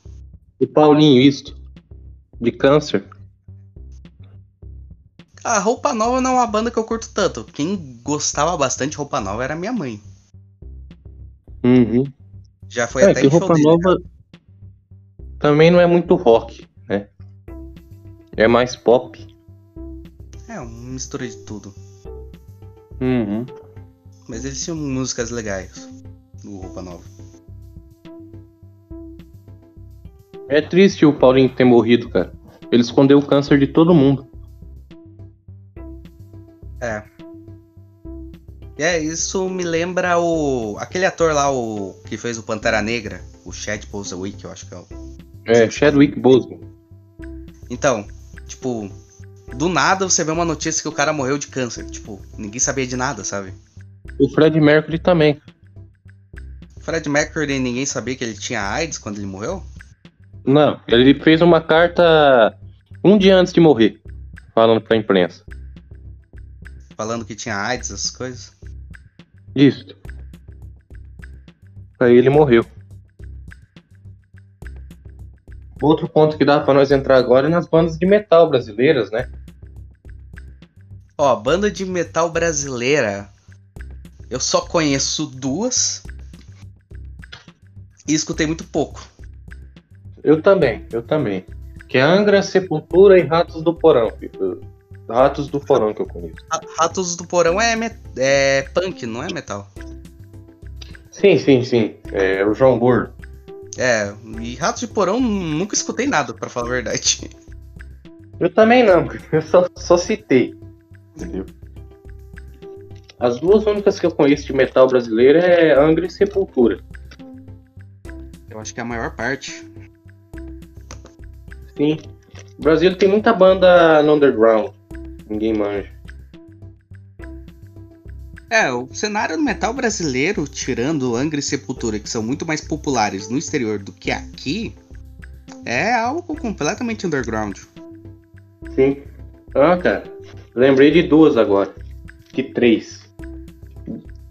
O Paulinho, isto. De câncer. A Roupa Nova não é uma banda que eu curto tanto. Quem gostava bastante de Roupa Nova era minha mãe. Uhum. Já foi É, até que em Roupa dele, Nova também não é muito rock, né? É mais pop. É, uma mistura de tudo. Uhum. Mas eles tinham músicas legais. Do Roupa Nova. É triste o Paulinho ter morrido, cara. Ele escondeu o câncer de todo mundo. É, isso me lembra o. aquele ator lá, o. que fez o Pantera Negra, o Chad Bosewick, eu acho que é o. É, Chadwick Boseman. Então, tipo, do nada você vê uma notícia que o cara morreu de câncer. Tipo, ninguém sabia de nada, sabe? O Fred Mercury também. Fred Mercury, ninguém sabia que ele tinha AIDS quando ele morreu? Não, ele fez uma carta um dia antes de morrer, falando pra imprensa. Falando que tinha AIDS, essas coisas. Isso. Aí ele morreu. Outro ponto que dá pra nós entrar agora é nas bandas de metal brasileiras, né? Ó, banda de metal brasileira. Eu só conheço duas. E escutei muito pouco. Eu também, eu também. Que é Angra, Sepultura e Ratos do Porão. filho. Ratos do Porão que eu conheço. Ra- Ratos do Porão é, é punk, não é metal. Sim, sim, sim. É o João Gordo. É, e Ratos de Porão nunca escutei nada, pra falar a verdade. Eu também não, eu só, só citei. Entendeu? As duas únicas que eu conheço de metal brasileiro é Angra e Sepultura. Eu acho que é a maior parte. Sim. O Brasil tem muita banda no underground. Ninguém manja. É, o cenário do metal brasileiro, tirando Angra e Sepultura, que são muito mais populares no exterior do que aqui, é algo completamente underground. Sim. Ah, cara. Lembrei de duas agora. Que três.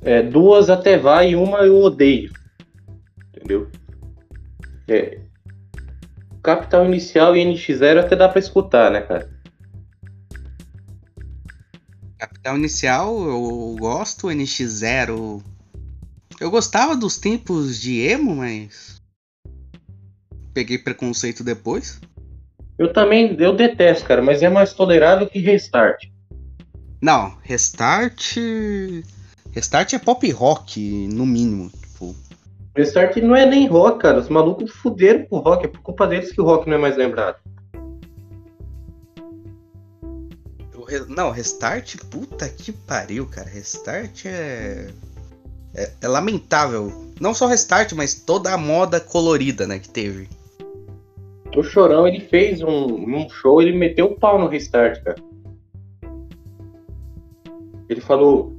É, duas até vai e uma eu odeio. Entendeu? É. Capital Inicial e NX0 até dá pra escutar, né, cara? Capital Inicial eu gosto, NX0. Eu gostava dos tempos de emo, mas. Peguei preconceito depois. Eu também, eu detesto, cara, mas é mais tolerável que Restart. Não, Restart. Restart é pop rock, no mínimo. Tipo, Restart não é nem rock, cara. Os malucos fuderam com o rock. É por culpa deles que o rock não é mais lembrado. Não, Restart, puta que pariu, cara. Restart é... é. é lamentável. Não só Restart, mas toda a moda colorida, né, que teve. O Chorão, ele fez um, um show, ele meteu o pau no Restart, cara. Ele falou.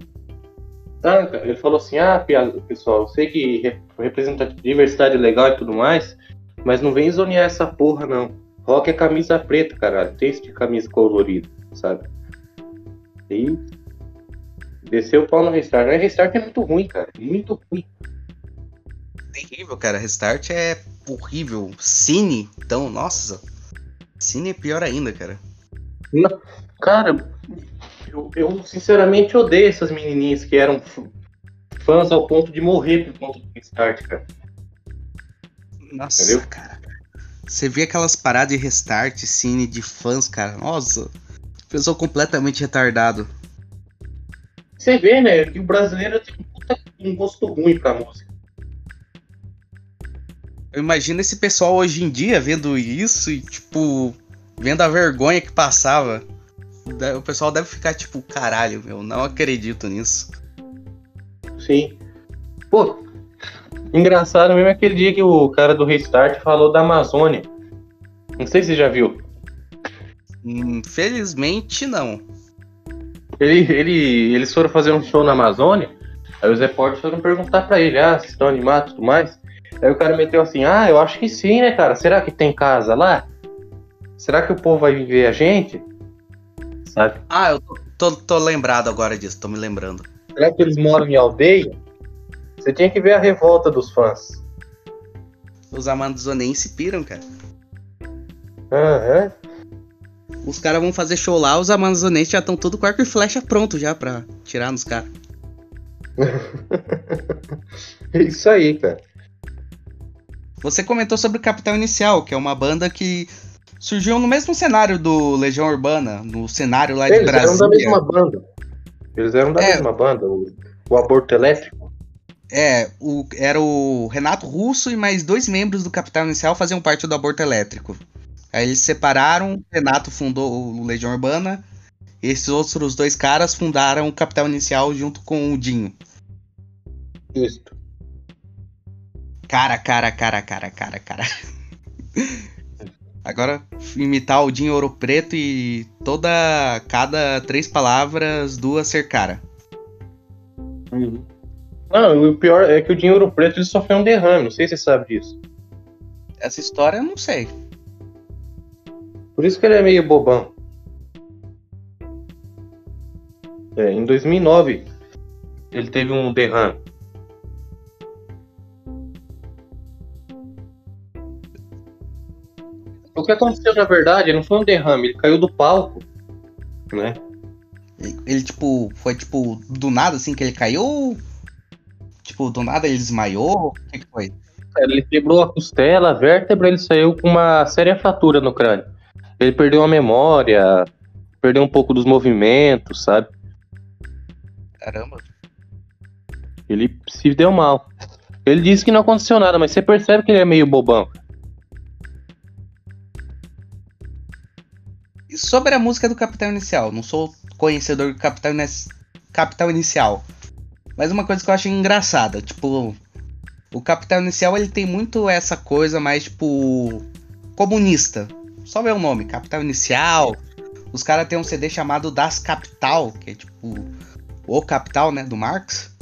Ah, ele falou assim: ah, pessoal, eu sei que re- representa diversidade legal e tudo mais, mas não vem zonear essa porra, não. Rock é camisa preta, caralho. Tem esse de camisa colorida, sabe? E. Desceu o pau no Restart. Mas Restart é muito ruim, cara. Muito ruim. Terrível, cara. Restart é horrível. Cine, então, nossa. Cine é pior ainda, cara. Cara, eu, eu sinceramente odeio essas menininhas que eram fãs ao ponto de morrer por conta do Restart, cara. Nossa, Entendeu? cara. Você vê aquelas paradas de restart, cine de fãs, cara. Nossa. Pessoa completamente retardado. Você vê, né, que o brasileiro tem um, um gosto ruim pra música. Eu imagino esse pessoal hoje em dia vendo isso e, tipo, vendo a vergonha que passava. O pessoal deve ficar tipo, caralho, meu, não acredito nisso. Sim. Pô, engraçado mesmo é aquele dia que o cara do Restart falou da Amazônia. Não sei se você já viu. Infelizmente, não. Ele, ele, eles foram fazer um show na Amazônia, aí os repórteres foram perguntar pra ele, ah, vocês estão animados e tudo mais? Aí o cara meteu assim, ah, eu acho que sim, né, cara? Será que tem casa lá? Será que o povo vai vir ver a gente? sabe? Ah, eu tô, tô, tô lembrado agora disso, tô me lembrando. Será que eles moram em aldeia? Você tinha que ver a revolta dos fãs. Os amazonenses piram, cara. Aham. Os caras vão fazer show lá, os amazonenses já estão tudo com arco e flecha pronto já pra tirar nos caras. É isso aí, cara. Você comentou sobre o Capital Inicial, que é uma banda que surgiu no mesmo cenário do Legião Urbana, no cenário lá de Eles eram da Brasília. mesma banda. Eles eram da É. mesma banda, o, o Aborto Elétrico. É, o, era o Renato Russo e mais dois membros do Capital Inicial faziam parte do Aborto Elétrico. Aí eles se separaram, o Renato fundou o Legião Urbana, e esses outros dois caras fundaram o Capital Inicial junto com o Dinho. Isso. Cara, cara, cara, cara, cara, cara. Agora, imitar o Dinho Ouro Preto e toda. Cada três palavras, duas ser cara. Não, o pior é que o Dinheiro Preto ele sofreu um derrame, não sei se você sabe disso. Essa história eu não sei. Por isso que ele é meio bobão. É, em 2009, ele teve um derrame. O que aconteceu, na verdade, não foi um derrame, ele caiu do palco, né? Ele, tipo, foi tipo, do nada assim que ele caiu? Tipo, do nada ele desmaiou? O que, que foi? Ele quebrou a costela, a vértebra, ele saiu com uma séria fratura no crânio. Ele perdeu a memória, perdeu um pouco dos movimentos, sabe? Caramba. Ele se deu mal. Ele disse que não aconteceu nada, mas você percebe que ele é meio bobão. E sobre a música do Capital Inicial, não sou conhecedor do Capital, Ini- Capital Inicial. Mas uma coisa que eu acho engraçada, tipo, o Capital Inicial ele tem muito essa coisa mais tipo comunista. Só ver o nome, Capital Inicial. Os caras têm um CD chamado Das Capital, que é tipo o Capital, né, do Marx.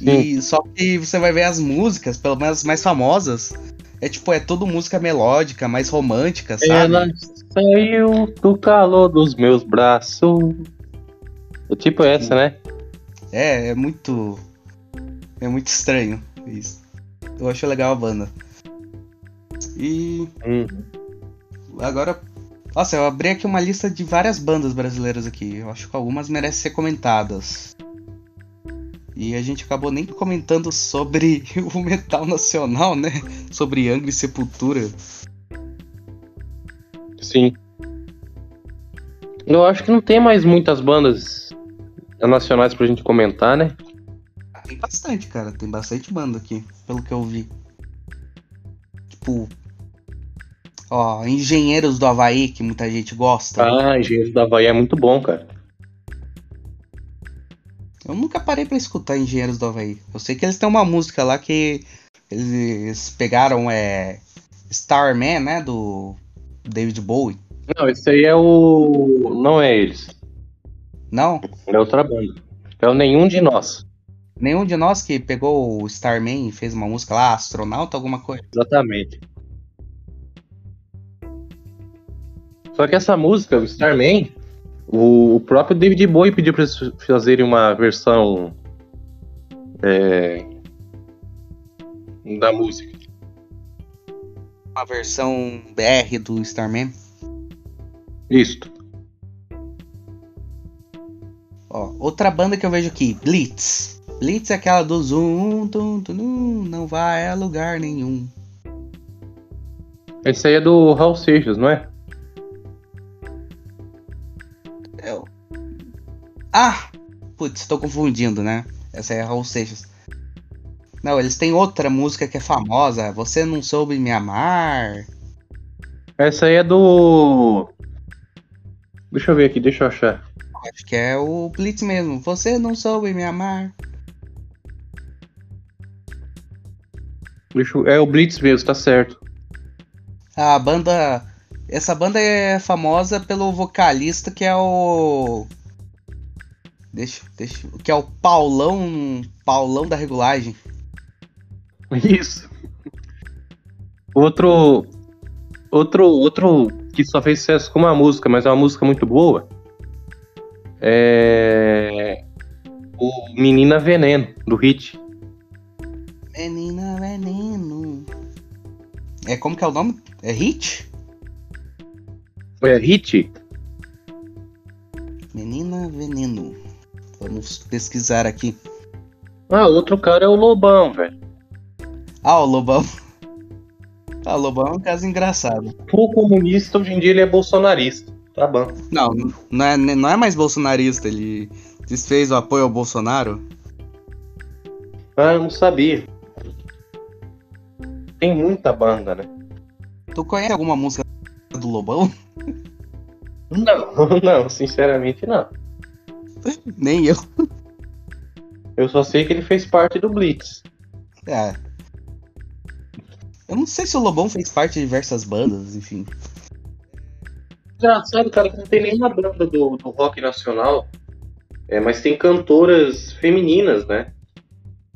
E só que você vai ver as músicas, pelo menos as mais famosas, é tipo, é tudo música melódica, mais romântica, sabe? Ela saiu do calor dos meus braços. É tipo essa, né? É, é muito. É muito estranho isso. Eu acho legal a banda. E Hum. Agora. Nossa, eu abri aqui uma lista de várias bandas brasileiras aqui. Eu acho que algumas merecem ser comentadas. E a gente acabou nem comentando sobre o metal nacional, né? Sobre Angra e Sepultura. Sim. Eu acho que não tem mais muitas bandas nacionais pra gente comentar, né? Tem bastante, cara. Tem bastante banda aqui, pelo que eu vi. Tipo. Ó, Engenheiros do Havaí, que muita gente gosta. Ah, Engenheiros da Havaí é muito bom, cara. Eu nunca parei pra escutar Engenheiros do Havaí. Eu sei que eles têm uma música lá que eles pegaram é Starman, né, do David Bowie. Não, esse aí é o. Não é eles. Não, É outra banda. É o Nenhum de Nós. nenhum de nós que pegou o Starman e fez uma música lá, astronauta, alguma coisa. Exatamente. Só que essa música, o Starman, o, próprio David Bowie pediu pra eles fazerem uma versão é, da música. Uma versão BR do Starman. Isto. Ó, outra banda que eu vejo aqui, Blitz. Blitz é aquela do Zoom, tum, tum, tum, não vai a lugar nenhum. Esse aí é do Raul Seixas, não é? Ah! Putz, tô confundindo, né? Essa é Raul Seixas. Não, eles têm outra música que é famosa. Você não soube me amar. Essa aí é do. Deixa eu ver aqui, deixa eu achar. Acho que é o Blitz mesmo. Você não soube me amar. Deixa eu- É o Blitz mesmo, tá certo. A banda. Essa banda é famosa pelo vocalista que é o. Deixa, deixa. Que é o Paulão. Paulão da regulagem. Isso. Outro. Outro. Outro que só fez sucesso com uma música, mas é uma música muito boa. É. O Menina Veneno, do Hit. Menina Veneno. É como que é o nome? É Hit? É Hit? Menina Veneno. Vamos pesquisar aqui. Ah, outro cara é o Lobão, velho. Ah, o Lobão. Ah, o Lobão é um caso engraçado. O comunista, hoje em dia, ele é bolsonarista. Tá bom. Não, não é, não é mais bolsonarista. Ele desfez o apoio ao Bolsonaro. Ah, eu não sabia. Tem muita banda, né? Tu conhece alguma música do Lobão? Não, não, sinceramente não. Nem eu. Eu só sei que ele fez parte do Blitz. É. Eu não sei se o Lobão fez parte de diversas bandas, enfim. Engraçado, cara, que não tem nenhuma banda do, do rock nacional. É, mas tem cantoras femininas, né?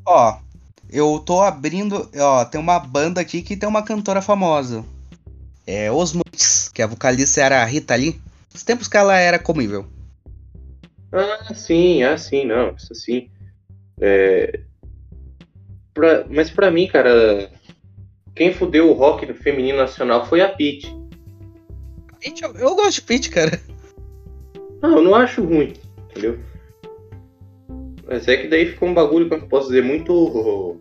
Ó, eu tô abrindo. Ó, tem uma banda aqui que tem uma cantora famosa. É Osmutes, que a vocalista era a Rita Lee. Os tempos que ela era comível. Ah, sim, ah, sim, não, isso sim. É... Pra... Mas pra mim, cara, quem fudeu o rock do feminino nacional foi a Pete. Eu, eu gosto de Pete, cara. Não, eu não acho ruim, entendeu? Mas é que daí ficou um bagulho, como eu posso dizer, muito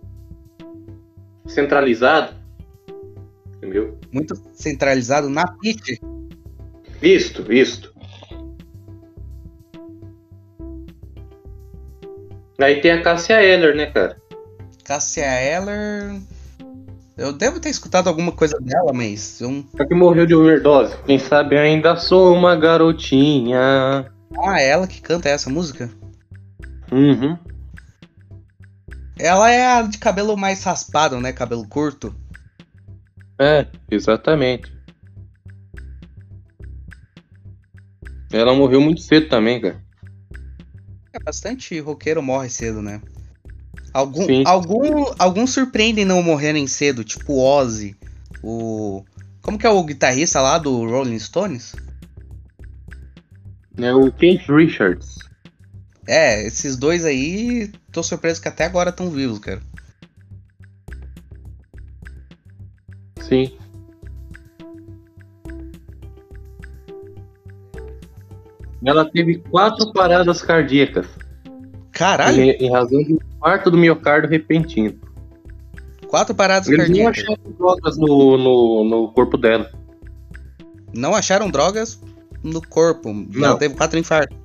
centralizado. Entendeu? Muito centralizado na Pete. Isto, isto. Aí tem a Cássia Eller, né, cara? Cássia Eller. Eu devo ter escutado alguma coisa dela, mas. Eu... Só que morreu de overdose. Quem sabe ainda sou uma garotinha. Ah, ela que canta essa música? Uhum. Ela é a de cabelo mais raspado, né? Cabelo curto. É, exatamente. Ela morreu muito cedo também, cara. Bastante roqueiro morre cedo, né? Algum, algum, alguns surpreendem não morrerem cedo, tipo o Ozzy, o. Como que é o guitarrista lá do Rolling Stones? É o Keith Richards. É, esses dois aí, tô surpreso que até agora estão vivos, cara. Sim. Ela teve quatro paradas cardíacas. Caralho! Em, em razão de um quarto do miocárdio repentino. Quatro paradas Eles não cardíacas. acharam drogas no, no, no corpo dela. Não acharam drogas no corpo. Ela teve quatro infartos.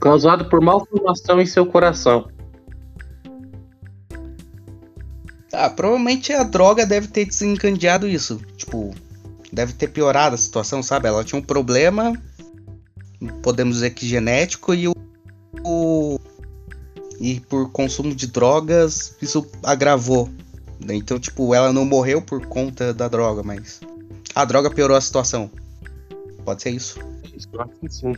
Causado por malformação em seu coração. Ah, provavelmente a droga deve ter desencadeado isso. Tipo, deve ter piorado a situação, sabe? Ela tinha um problema, podemos dizer que genético, e o. o- e por consumo de drogas, isso agravou. Então, tipo, ela não morreu por conta da droga, mas. A droga piorou a situação. Pode ser isso. Isso, eu acho que sim.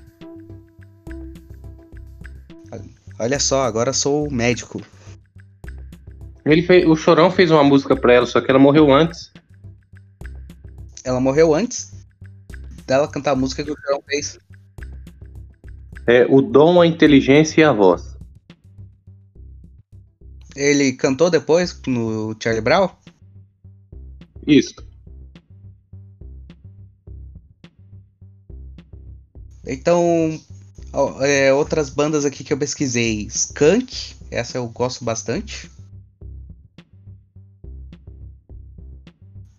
Olha só, agora sou médico. Ele fez, o Chorão fez uma música pra ela, só que ela morreu antes. Ela morreu antes dela cantar a música que o Chorão fez. É o dom, a inteligência e a voz. Ele cantou depois no Charlie Brown? Isso. Então, ó, é, outras bandas aqui que eu pesquisei. Skunk, essa eu gosto bastante.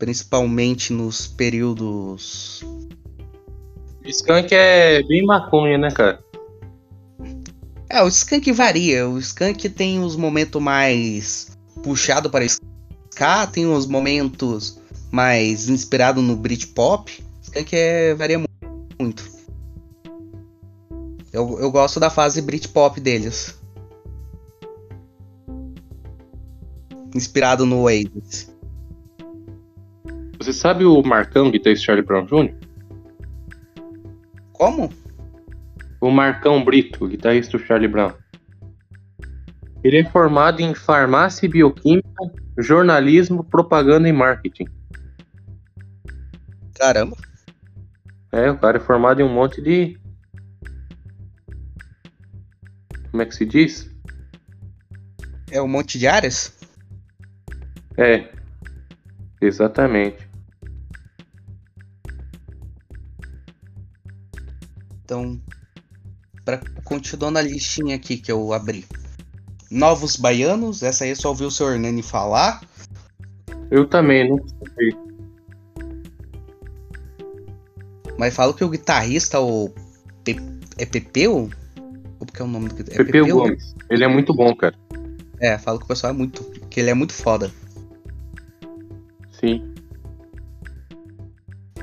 Principalmente nos períodos. Skunk é bem maconha, né, cara? É, o Skunk varia. O Skunk tem os momentos mais puxado para ska, tem os momentos mais inspirado no Britpop. Skunk é, varia mu- muito. Eu, eu gosto da fase Britpop deles. Inspirado no Oasis. Você sabe o Marcão, guitarrista Charlie Brown Jr.? Como? O Marcão Brito, guitarrista do Charlie Brown. Ele é formado em farmácia e bioquímica, jornalismo, propaganda e marketing. Caramba. É, o cara é formado em um monte de, Como é que se diz? É o Monte de Ares? É. Exatamente. Então, pra, continuando a listinha aqui que eu abri. Novos Baianos, essa aí eu só ouvi o seu Hernani falar. Eu também, não sei. Mas falo que o guitarrista, o Pe- é Pepeu? Como que é o nome do guitarrista? É Pepeu Gomes. Ele é muito bom, cara. É, falo que o pessoal é muito. que ele é muito foda. Sim.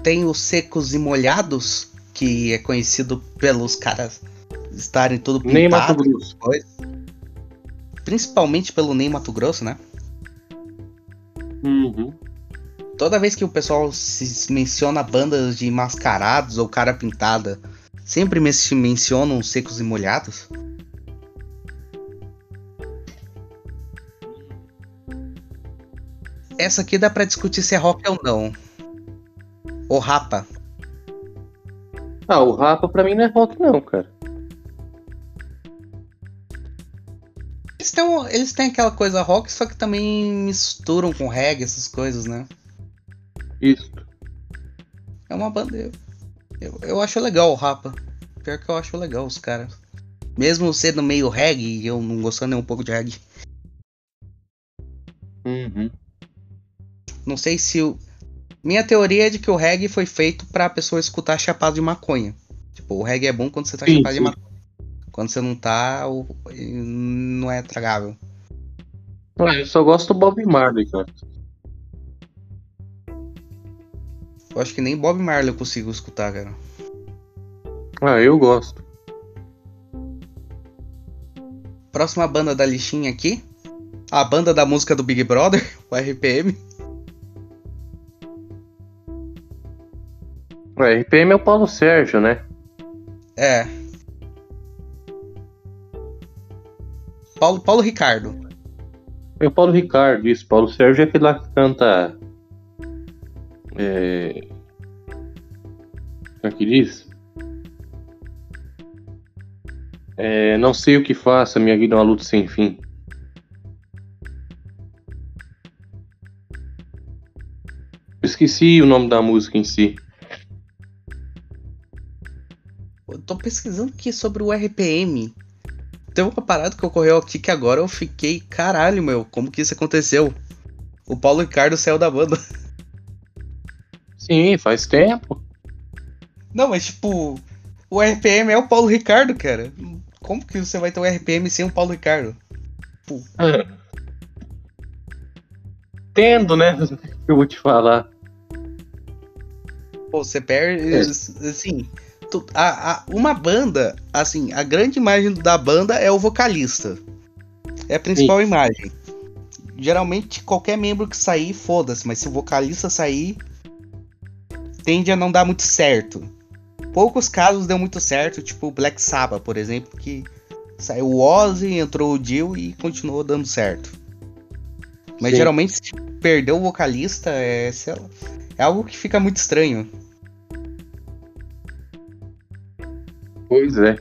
Tem os Secos e Molhados, que é conhecido pelos caras estarem tudo Nem Mato pintado, Grosso. principalmente pelo Ney Mato Grosso, né? Uhum. Toda vez que o pessoal se menciona bandas de mascarados ou cara pintada, sempre men- mencionam os Secos e Molhados. Essa aqui dá pra discutir se é rock ou não. Ou rapa. Ah, o Rapa pra mim não é rock, não, cara. Eles têm, um- eles têm aquela coisa rock, só que também misturam com reggae, essas coisas, né? Isso. É uma banda. Eu, eu, eu acho legal o Rapa. Pior que eu acho legal os caras. Mesmo sendo meio reggae, eu não gostando nem um pouco de reggae. Uhum. Não sei se o. Minha teoria é de que o reggae foi feito pra pessoa escutar chapado de maconha. Tipo, o reggae é bom quando você tá Sim, chapado de sim. maconha. Quando você não tá, não é tragável. Ah, eu só gosto do Bob Marley, cara. Eu acho que nem Bob Marley eu consigo escutar, cara. Ah, eu gosto. Próxima banda da listinha aqui. A banda da música do Big Brother, o RPM. O RPM é o Paulo Sérgio, né? É. Paulo, Paulo Ricardo. É o Paulo Ricardo, isso. Paulo Sérgio é aquele lá que canta. É. Como é que diz? É, não sei o que faça, minha vida é uma luta sem fim. Esqueci o nome da música em si. Tô pesquisando aqui sobre o RPM. Tem uma parada que ocorreu aqui que agora eu fiquei, caralho, meu, como que isso aconteceu? O Paulo Ricardo saiu da banda. Sim, faz tempo. Não, mas tipo, o RPM é o Paulo Ricardo, cara. Como que você vai ter o RPM sem o Paulo Ricardo? Tendo, né? Eu vou te falar. Pô, você perde. É. Assim, a, a- uma banda, assim, a grande imagem da banda é o vocalista. É a principal imagem. Geralmente, qualquer membro que sair, foda-se, mas se o vocalista sair, tende a não dar muito certo. Poucos casos deu muito certo, tipo o Black Sabbath, por exemplo, que saiu o Ozzy, entrou o Dio e continuou dando certo. Mas Sim. geralmente, se perder o vocalista, é, lá, é algo que fica muito estranho. Pois é.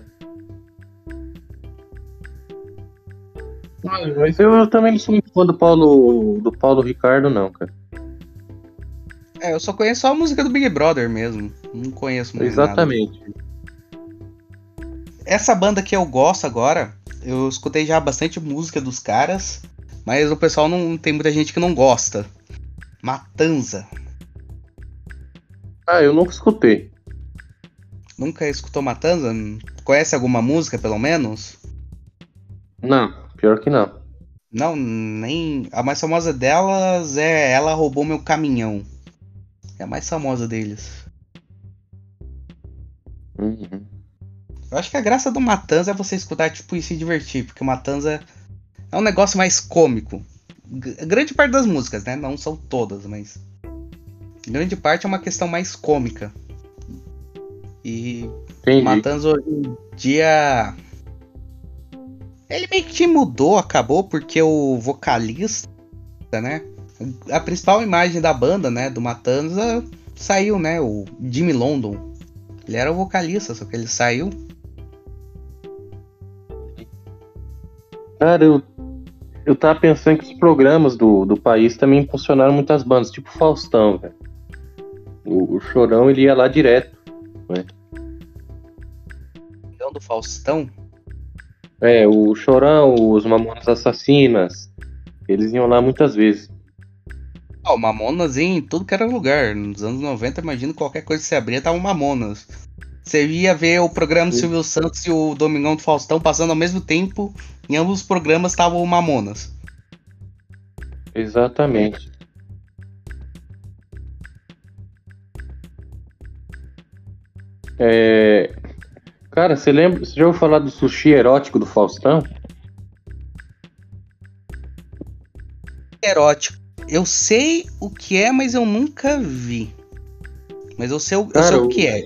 Mas eu também não sou muito fã do Paulo, do Paulo Ricardo, não, cara. É, eu só conheço só a música do Big Brother mesmo. Não conheço mais nada. Exatamente. Essa banda que eu gosto agora, eu escutei já bastante música dos caras, mas o pessoal não tem muita gente que não gosta. Matanza. Ah, eu nunca escutei. Nunca escutou Matanza? Conhece alguma música, pelo menos? Não, pior que não. Não, nem. A mais famosa delas é Ela Roubou Meu Caminhão. É a mais famosa deles. Uhum. Eu acho que a graça do Matanza é você escutar tipo, e se divertir, porque o Matanza é um negócio mais cômico. G- grande parte das músicas, né? Não são todas, mas. Grande parte é uma questão mais cômica. E o Entendi. Matanza hoje em dia. Ele meio que mudou, acabou, porque o vocalista, né? A principal imagem da banda, né? Do Matanza saiu, né? O Jimmy London. Ele era o vocalista, só que ele saiu. Cara, eu, eu tava pensando que os programas do, do país também impulsionaram muitas bandas, tipo Faustão, velho. O, o Chorão, ele ia lá direto. Então, do Faustão. É, o Chorão, os Mamonas Assassinas, eles iam lá muitas vezes. Ó, Mamonas em tudo que era lugar. Nos anos 90, imagina qualquer coisa que você abria, tava um Mamonas. Você ia ver o programa do. Silvio Santos e o Domingão do Faustão passando ao mesmo tempo. Em ambos os programas estavam o Mamonas. Exatamente. É... Cara, você lembra? Você já ouviu falar do sushi erótico do Faustão? Erótico. Eu sei o que é, mas eu nunca vi. Mas eu sei, o- eu Cara, sei o o- que é.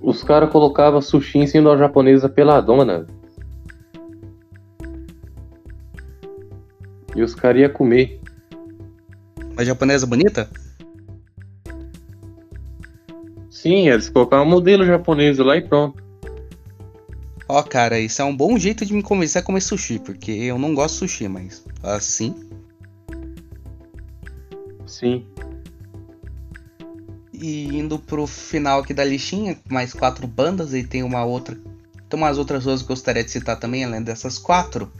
Os caras colocavam sushi em cima da japonesa peladona. E os caras iam comer. Uma japonesa bonita? Sim, eles colocavam um modelo japonês lá e pronto. Ó, cara, isso é um bom jeito de me convencer a comer sushi, porque eu não gosto de sushi, mas assim. Sim. E indo pro final aqui da listinha, mais quatro bandas, e tem uma outra. Tem umas outras duas que eu gostaria de citar também, além dessas quatro.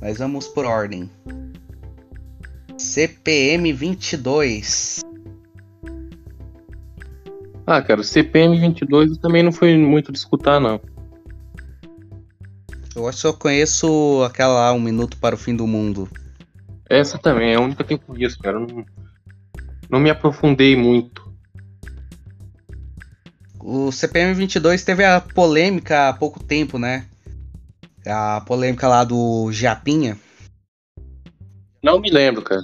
Mas vamos por ordem. CPM 22. Ah, cara, o CPM 22 eu também não foi muito de escutar, não. Eu acho que eu conheço aquela lá, Um Minuto para o Fim do Mundo. Essa também é a única que eu conheço, cara. Eu não, não me aprofundei muito. O CPM 22 teve a polêmica há pouco tempo, né? A polêmica lá do Japinha. Não me lembro, cara.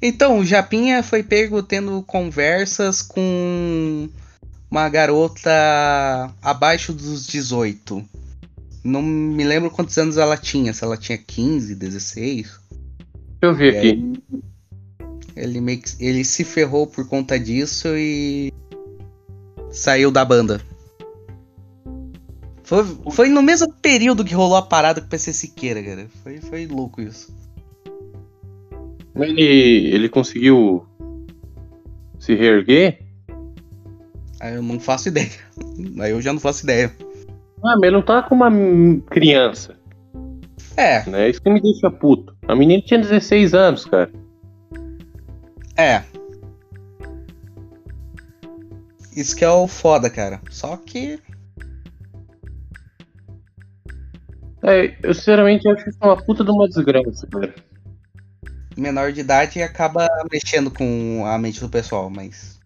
Então, o Japinha foi pego tendo conversas com uma garota abaixo dos 18. Não me lembro quantos anos ela tinha, se ela tinha 15, 16. Deixa eu ver E aqui. Ele meio que, ele se ferrou por conta disso e saiu da banda. Foi, foi no mesmo período que rolou a parada com o PC Siqueira, cara. Foi, foi louco isso. Ele, ele conseguiu se reerguer? Aí eu não faço ideia. Aí eu já não faço ideia. Ah, mas ele não tá com uma criança, É, né? Isso que me deixa puto. A menina tinha 16 anos, cara. é. Isso que é o foda, cara. Só que. É, eu sinceramente acho isso uma puta de uma desgraça, cara. Menor de idade acaba mexendo com a mente do pessoal, mas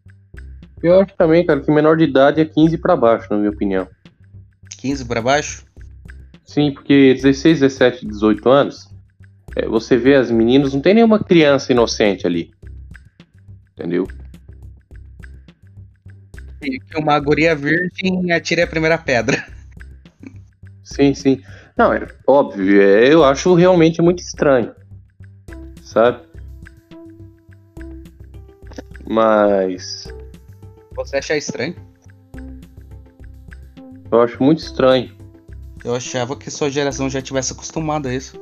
Eu acho também, cara, que menor de idade é 15 pra baixo, na minha opinião. 15 pra baixo? Sim, porque 16, 17, 18 anos, é, você vê as meninas, não tem nenhuma criança inocente ali. Entendeu? Que uma guria virgem atire a primeira pedra. Sim, sim. Não, é óbvio, é, eu acho realmente muito estranho. Sabe? Mas Você acha estranho? eu acho muito estranho. Eu achava que sua geração já tivesse acostumado a isso.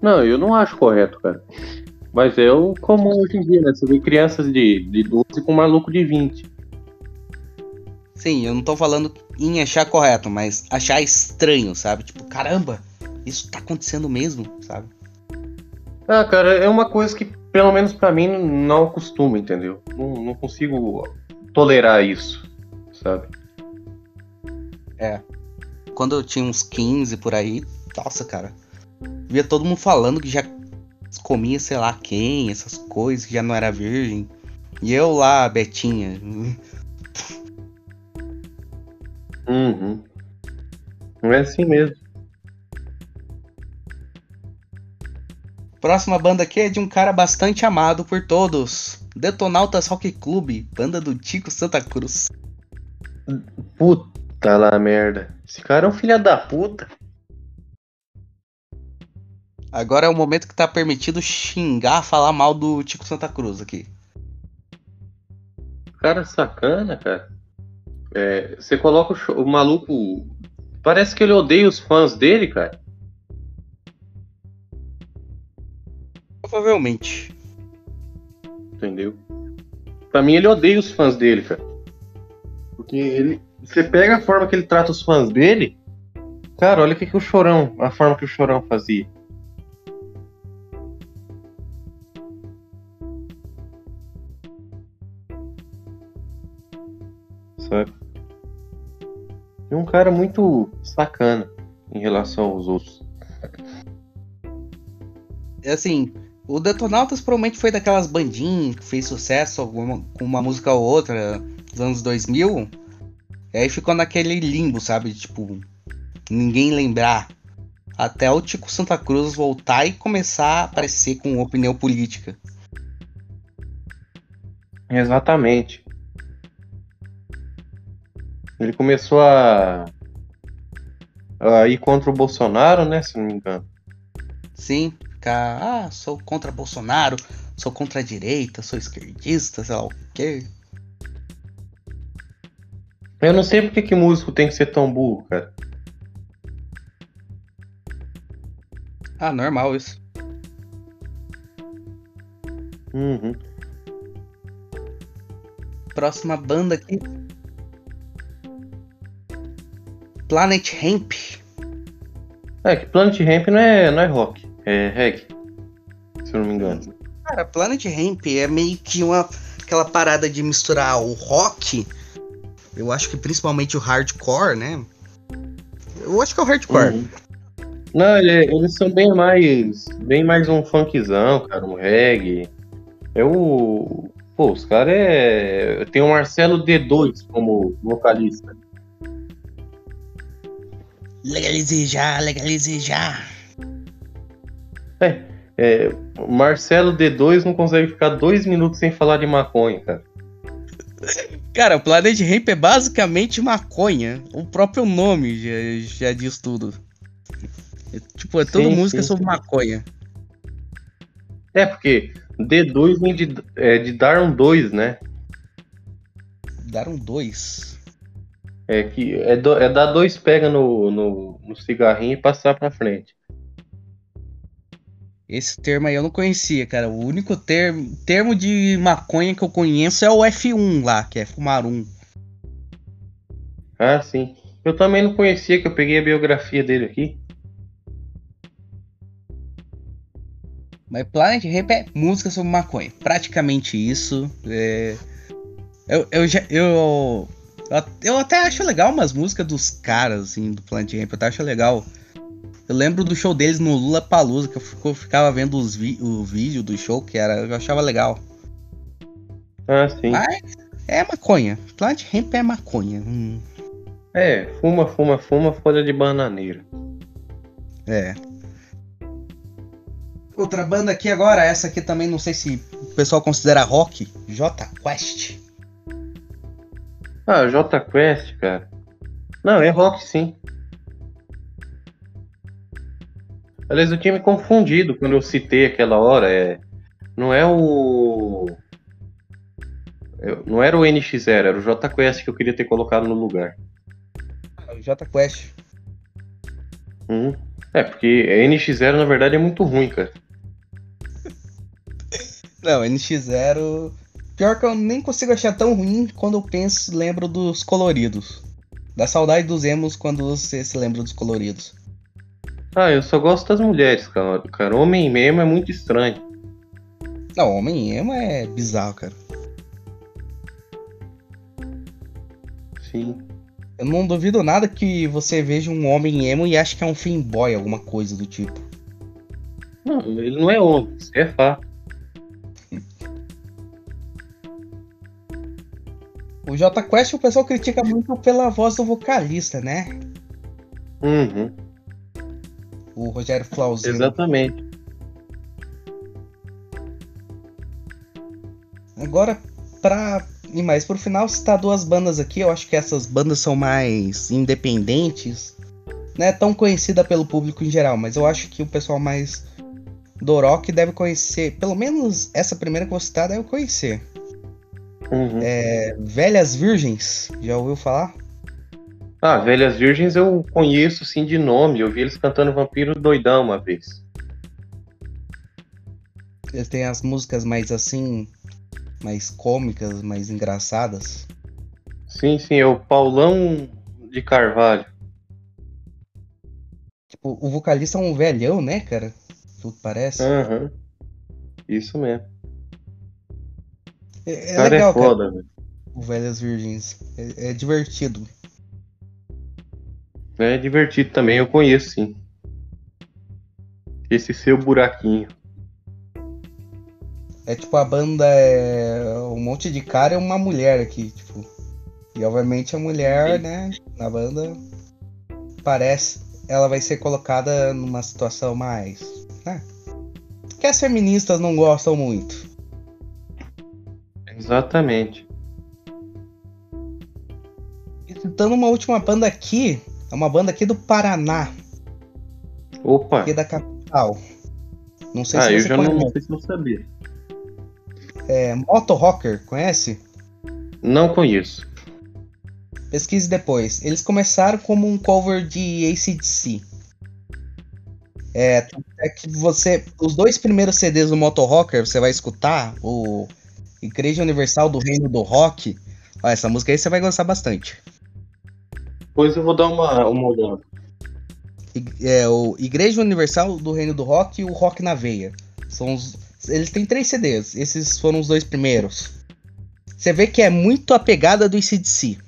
Não, eu não acho correto, cara. Mas é o comum hoje em dia, né? Você vê crianças de, de 12 com um maluco de 20. Sim, eu não tô falando em achar correto, mas achar estranho, sabe? Tipo, caramba, isso tá acontecendo mesmo, sabe? Ah, cara, é uma coisa que, pelo menos pra mim, não acostuma, entendeu? Não, não consigo tolerar isso, sabe? Quando eu tinha uns 15 por aí, nossa, cara. Via todo mundo falando que já comia sei lá quem, essas coisas, que já não era virgem. E eu lá, Betinha. Uhum. Não é assim mesmo. Próxima banda aqui é de um cara bastante amado por todos. Detonautas Rock Club, banda do Tico Santa Cruz. Puta lá merda. Esse cara é um filho da puta. Agora é o momento que tá permitido xingar, falar mal do Tico Santa Cruz aqui. Cara sacana, cara. É, você coloca o, o maluco Parece que ele odeia os fãs dele, cara. Provavelmente. Entendeu? Pra mim, ele odeia os fãs dele, cara. Porque ele. Você pega a forma que ele trata os fãs dele. Cara, olha o que, que o Chorão. A forma que o Chorão fazia. Sabe? É um cara muito sacana em relação aos outros. É assim, o Detonautas provavelmente foi daquelas bandinhas que fez sucesso alguma, com uma música ou outra nos anos 2000. E aí ficou naquele limbo, sabe? Tipo, ninguém lembrar. Até o Tico Santa Cruz voltar e começar a aparecer com opinião política. Exatamente. Ele começou a, a ir contra o Bolsonaro, né? Se não me engano. Sim, ficar, ah, sou contra Bolsonaro, sou contra a direita, sou esquerdista, sei lá o quê. Eu não sei porque que músico tem que ser tão burro, cara. Ah, normal isso. Uhum. Próxima banda aqui. Planet Hemp. É que Planet Ramp não é, não é rock, é reggae. Se eu não me engano. Cara, Planet Hemp é meio que uma aquela parada de misturar o rock, eu acho que principalmente o hardcore, né? Eu acho que é o hardcore. Uhum. Não, ele- eles são bem mais. Bem mais um funkzão, cara, um reggae. É o. Pô, os caras é. Tem o Marcelo D2 como vocalista. Legalize já, legalize já. É, o Marcelo D2 não consegue ficar dois minutos sem falar de maconha, cara. Cara, o Planet Hemp é basicamente maconha. O próprio nome já, já diz tudo. É, tipo, é toda Sim, música sim. sobre maconha. É, porque D2 vem de, é, de dar um 2, né? Daram dois. É que é, do- é dar dois pega no, no, no cigarrinho e passar pra frente. Esse termo aí eu não conhecia, cara. O único termo, termo de maconha que eu conheço é o F1 lá, que é fumar um. Ah, sim. Eu também não conhecia, que eu peguei a biografia dele aqui. Mas Planet Ramp é música sobre maconha. Praticamente isso. É... Eu, eu, já, eu, eu, eu até acho legal umas músicas dos caras, assim, do Planet Ramp. Eu até acho legal. Eu lembro do show deles no Lula Palusa, que eu fico- ficava vendo os vi, o vídeo do show, que era, eu achava legal. Ah, sim. Mas é maconha. Planet Ramp é maconha. Hum, É, fuma, fuma, fuma, folha de bananeira. é. Outra banda aqui agora, essa aqui também não sei se o pessoal considera rock. J Quest. Ah, J Quest, cara. Não, é rock sim. Aliás, eu tinha me confundido quando eu citei aquela hora. É... Não é o. Não era o NX0, era o J Quest que eu queria ter colocado no lugar. J Quest. Uhum. É, porque a NX0 na verdade é muito ruim, cara. Não, NX0. Pior que eu nem consigo achar tão ruim quando eu penso, lembro dos coloridos. Da saudade dos emos quando você se lembra dos coloridos. Ah, eu só gosto das mulheres, cara. cara. Homem mesmo é muito estranho. Não, homem emo é bizarro, cara. Sim. Eu não duvido nada que você veja um homem emo e ache que é um fanboy, alguma coisa do tipo. Não, ele não é homem, isso é fato. O J Quest o pessoal critica muito pela voz do vocalista, né? Uhum, O Rogério Flauzino. exatamente. Agora, pra ir mais pro final, citar duas bandas aqui. Eu acho que essas bandas são mais independentes. Não é tão conhecida pelo público em geral, mas eu acho que o pessoal mais do rock deve conhecer. Pelo menos essa primeira que eu vou citar deve conhecer. Uhum. É, Velhas Virgens, já ouviu falar? Ah, Velhas Virgens eu conheço sim de nome. Eu vi eles cantando Vampiro Doidão uma vez. Eles têm as músicas mais assim, mais cômicas, mais engraçadas. Sim, sim, é o Paulão de Carvalho. Tipo, o vocalista é um velhão, né, cara? Tudo parece. Aham. Isso mesmo. É, O é cara legal, é cara, foda, velho. o Velhas Virgens. É, é divertido. É divertido também, eu conheço sim. Esse seu buraquinho. É tipo, a banda é um monte de cara e uma mulher aqui, tipo. E obviamente a mulher, Sim. né, na banda parece ela vai ser colocada numa situação mais, né? Que as feministas não gostam muito. Exatamente. E citando uma última banda aqui, é uma banda aqui do Paraná, Opa! aqui da capital. Não sei Ah, se eu você já não, conhece. não sei se eu sabia. É Moto Rocker, conhece? Não conheço. Pesquise depois. Eles começaram como um cover de ACDC. É, é que você. Os dois primeiros CDs do Moto Rocker, você vai escutar o Igreja Universal do Reino do Rock. Ó, essa música aí você vai gostar bastante. Depois eu vou dar uma, uma olhada. É, o Igreja Universal do Reino do Rock e o Rock na Veia. São os, eles têm três CDs. Esses foram os dois primeiros. Você vê que é muito a pegada do ICDC.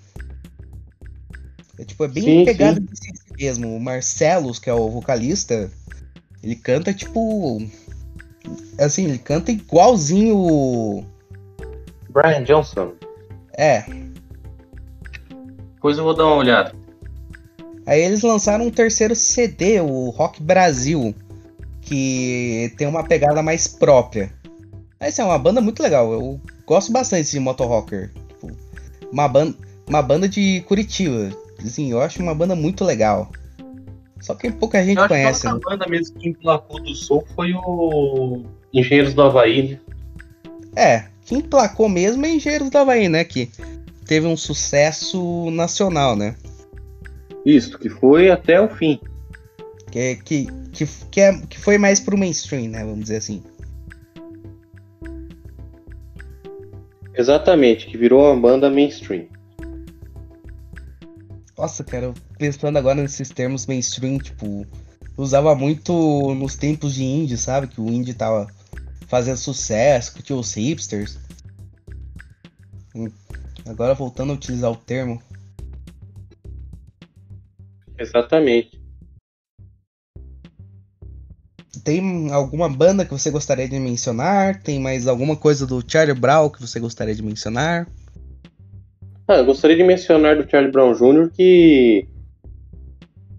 É, tipo, é bem Sim, pegada sim. do ICDC mesmo. O Marcelos, que é o vocalista, ele canta tipo. Assim, ele canta igualzinho. o- Brian Johnson. É. Depois eu vou dar uma olhada. Aí eles lançaram um terceiro CD, o Rock Brasil, que tem uma pegada mais própria. Essa é uma banda muito legal, eu gosto bastante de Motor Rocker. Tipo, uma, ban uma banda de Curitiba. Assim, eu acho uma banda muito legal. Só que pouca gente Eu acho conhece. que a né? banda mesmo que emplacou do soco foi o Engenheiros do Havaí, né? É, quem emplacou mesmo é Engenheiros do Havaí, né? Que teve um sucesso nacional, né? Isso, que foi até o fim. Que, que, que, que, é, que foi mais pro mainstream, né? Vamos dizer assim. Exatamente, que virou uma banda mainstream. Nossa, cara, eu pensando agora nesses termos mainstream, tipo, usava muito nos tempos de indie, sabe? Que o indie tava fazendo sucesso, que tinha os hipsters. Agora voltando a utilizar o termo. Exatamente. Tem alguma banda que você gostaria de mencionar? Tem mais alguma coisa do Charlie Brown que você gostaria de mencionar? Ah, eu gostaria de mencionar do Charlie Brown Jr. que,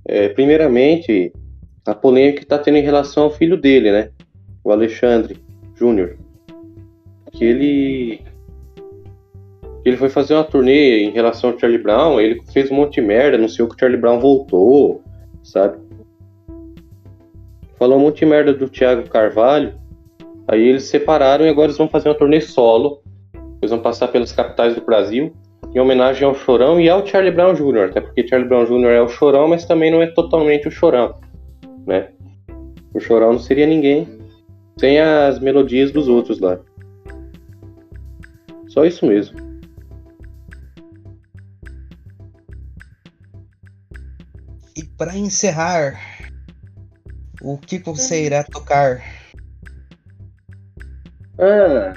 é, primeiramente, a polêmica que está tendo em relação ao filho dele, né? O Alexandre Jr. Que ele. Ele foi fazer uma turnê em relação ao Charlie Brown, ele fez um monte de merda, anunciou que o Charlie Brown voltou, sabe? Falou um monte de merda do Thiago Carvalho. Aí eles se separaram e agora eles vão fazer uma turnê solo. Eles vão passar pelas capitais do Brasil em homenagem ao Chorão e ao Charlie Brown Jr., até porque Charlie Brown Jr. é o Chorão, mas também não é totalmente o Chorão, né? O Chorão não seria ninguém sem as melodias dos outros lá. Só isso mesmo. E pra encerrar, o que você irá tocar? Ah,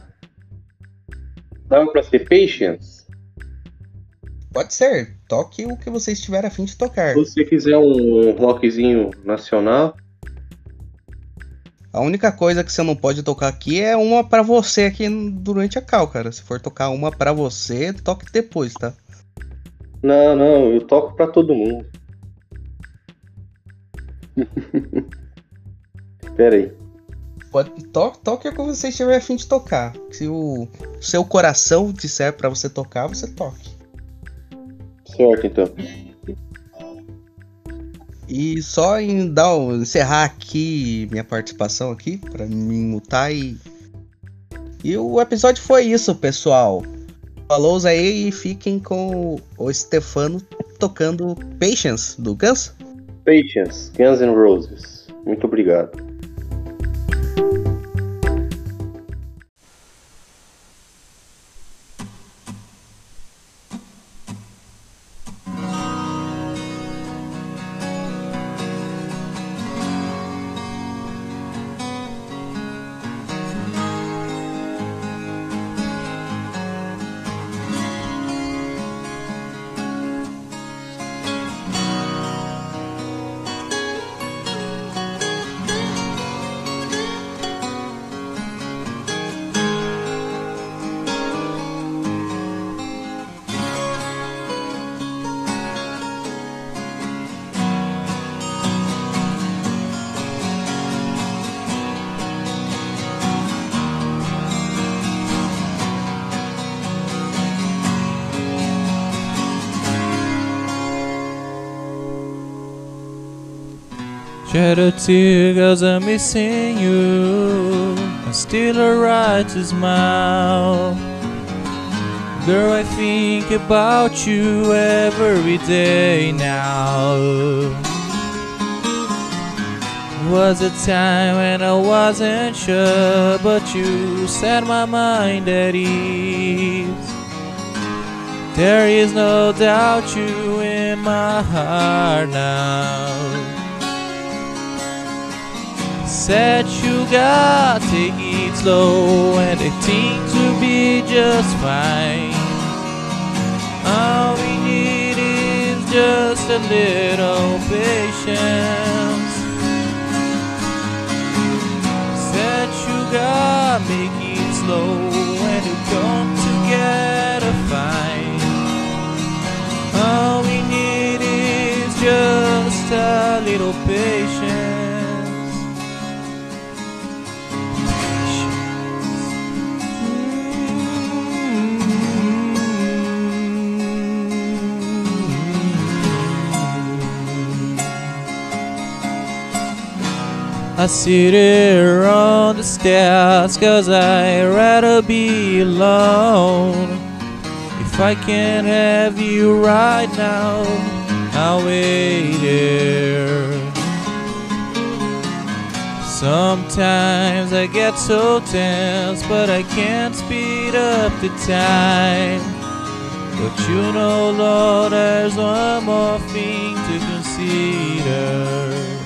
dava pra ser Patience? Pode ser, toque o que você estiver afim de tocar. Se você quiser um rockzinho nacional, A única coisa que você não pode tocar aqui é uma pra você aqui durante a cal, cara. Se for tocar uma pra você, toque depois, tá? não, não, eu toco pra todo mundo. Pera aí. Pode, to, toque o que você estiver afim de tocar. Se o seu coração disser pra você tocar, você toque. Certo, então. E só em dar, encerrar aqui minha participação aqui, pra me mutar e. E o episódio foi isso, pessoal. Falou aí e fiquem com o Stefano tocando Patience, do Guns. Patience, Guns N' Roses. Muito obrigado. Shed a tear cause I'm missing you. I still a right to smile Girl, I think about you every day now. Was a time when I wasn't sure But you set my mind at ease. There is no doubt you in my heart now said you got take it slow and it seems to be just fine. All we need is just a little patience. Said you got make it slow and it come together fine. All we need is just a little patience. I sit here on the stairs cause I'd rather be alone. If I can't have you right now, I'll wait here. Sometimes I get so tense, but I can't speed up the time. But you know, Lord, there's one more thing to consider.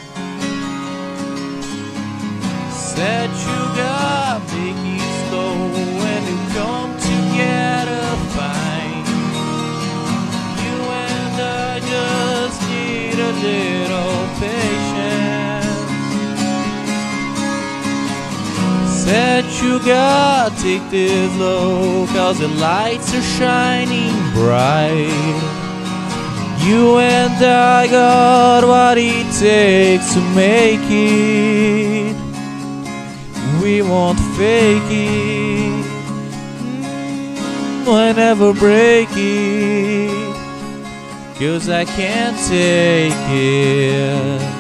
Said you got make it slow when you come together fine. You and I just need a little patience. Said you got take this low cause the lights are shining bright. You and I got what it takes to make it we won't fake it. Mm, We'll never break it. Cause I can't take it.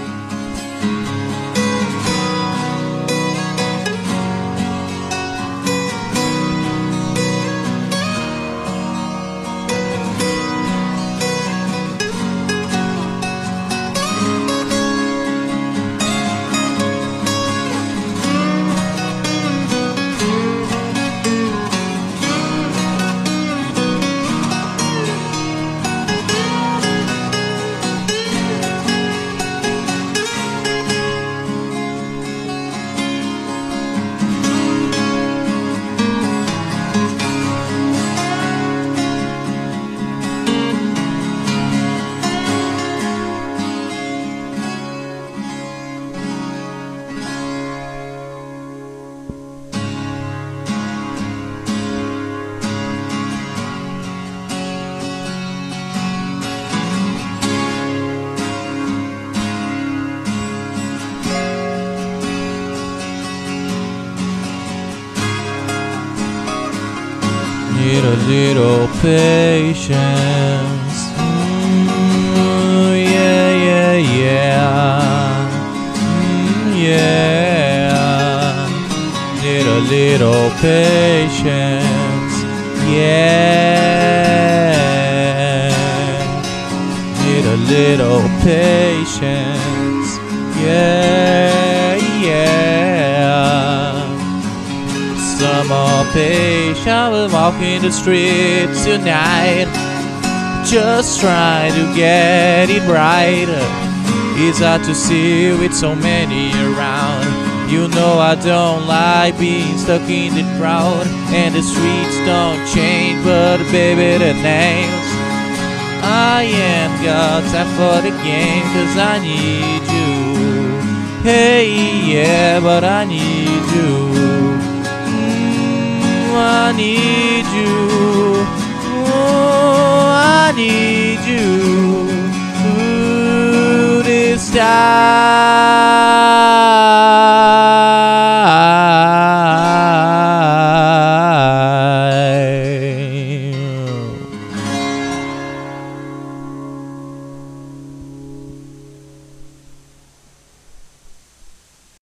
To see with so many around. You know I don't like being stuck in the crowd And the streets don't change but baby the names. I ain't got time for the game cause I need you. Hey yeah but I need you. Mm, I need you. Oh, I need you stop.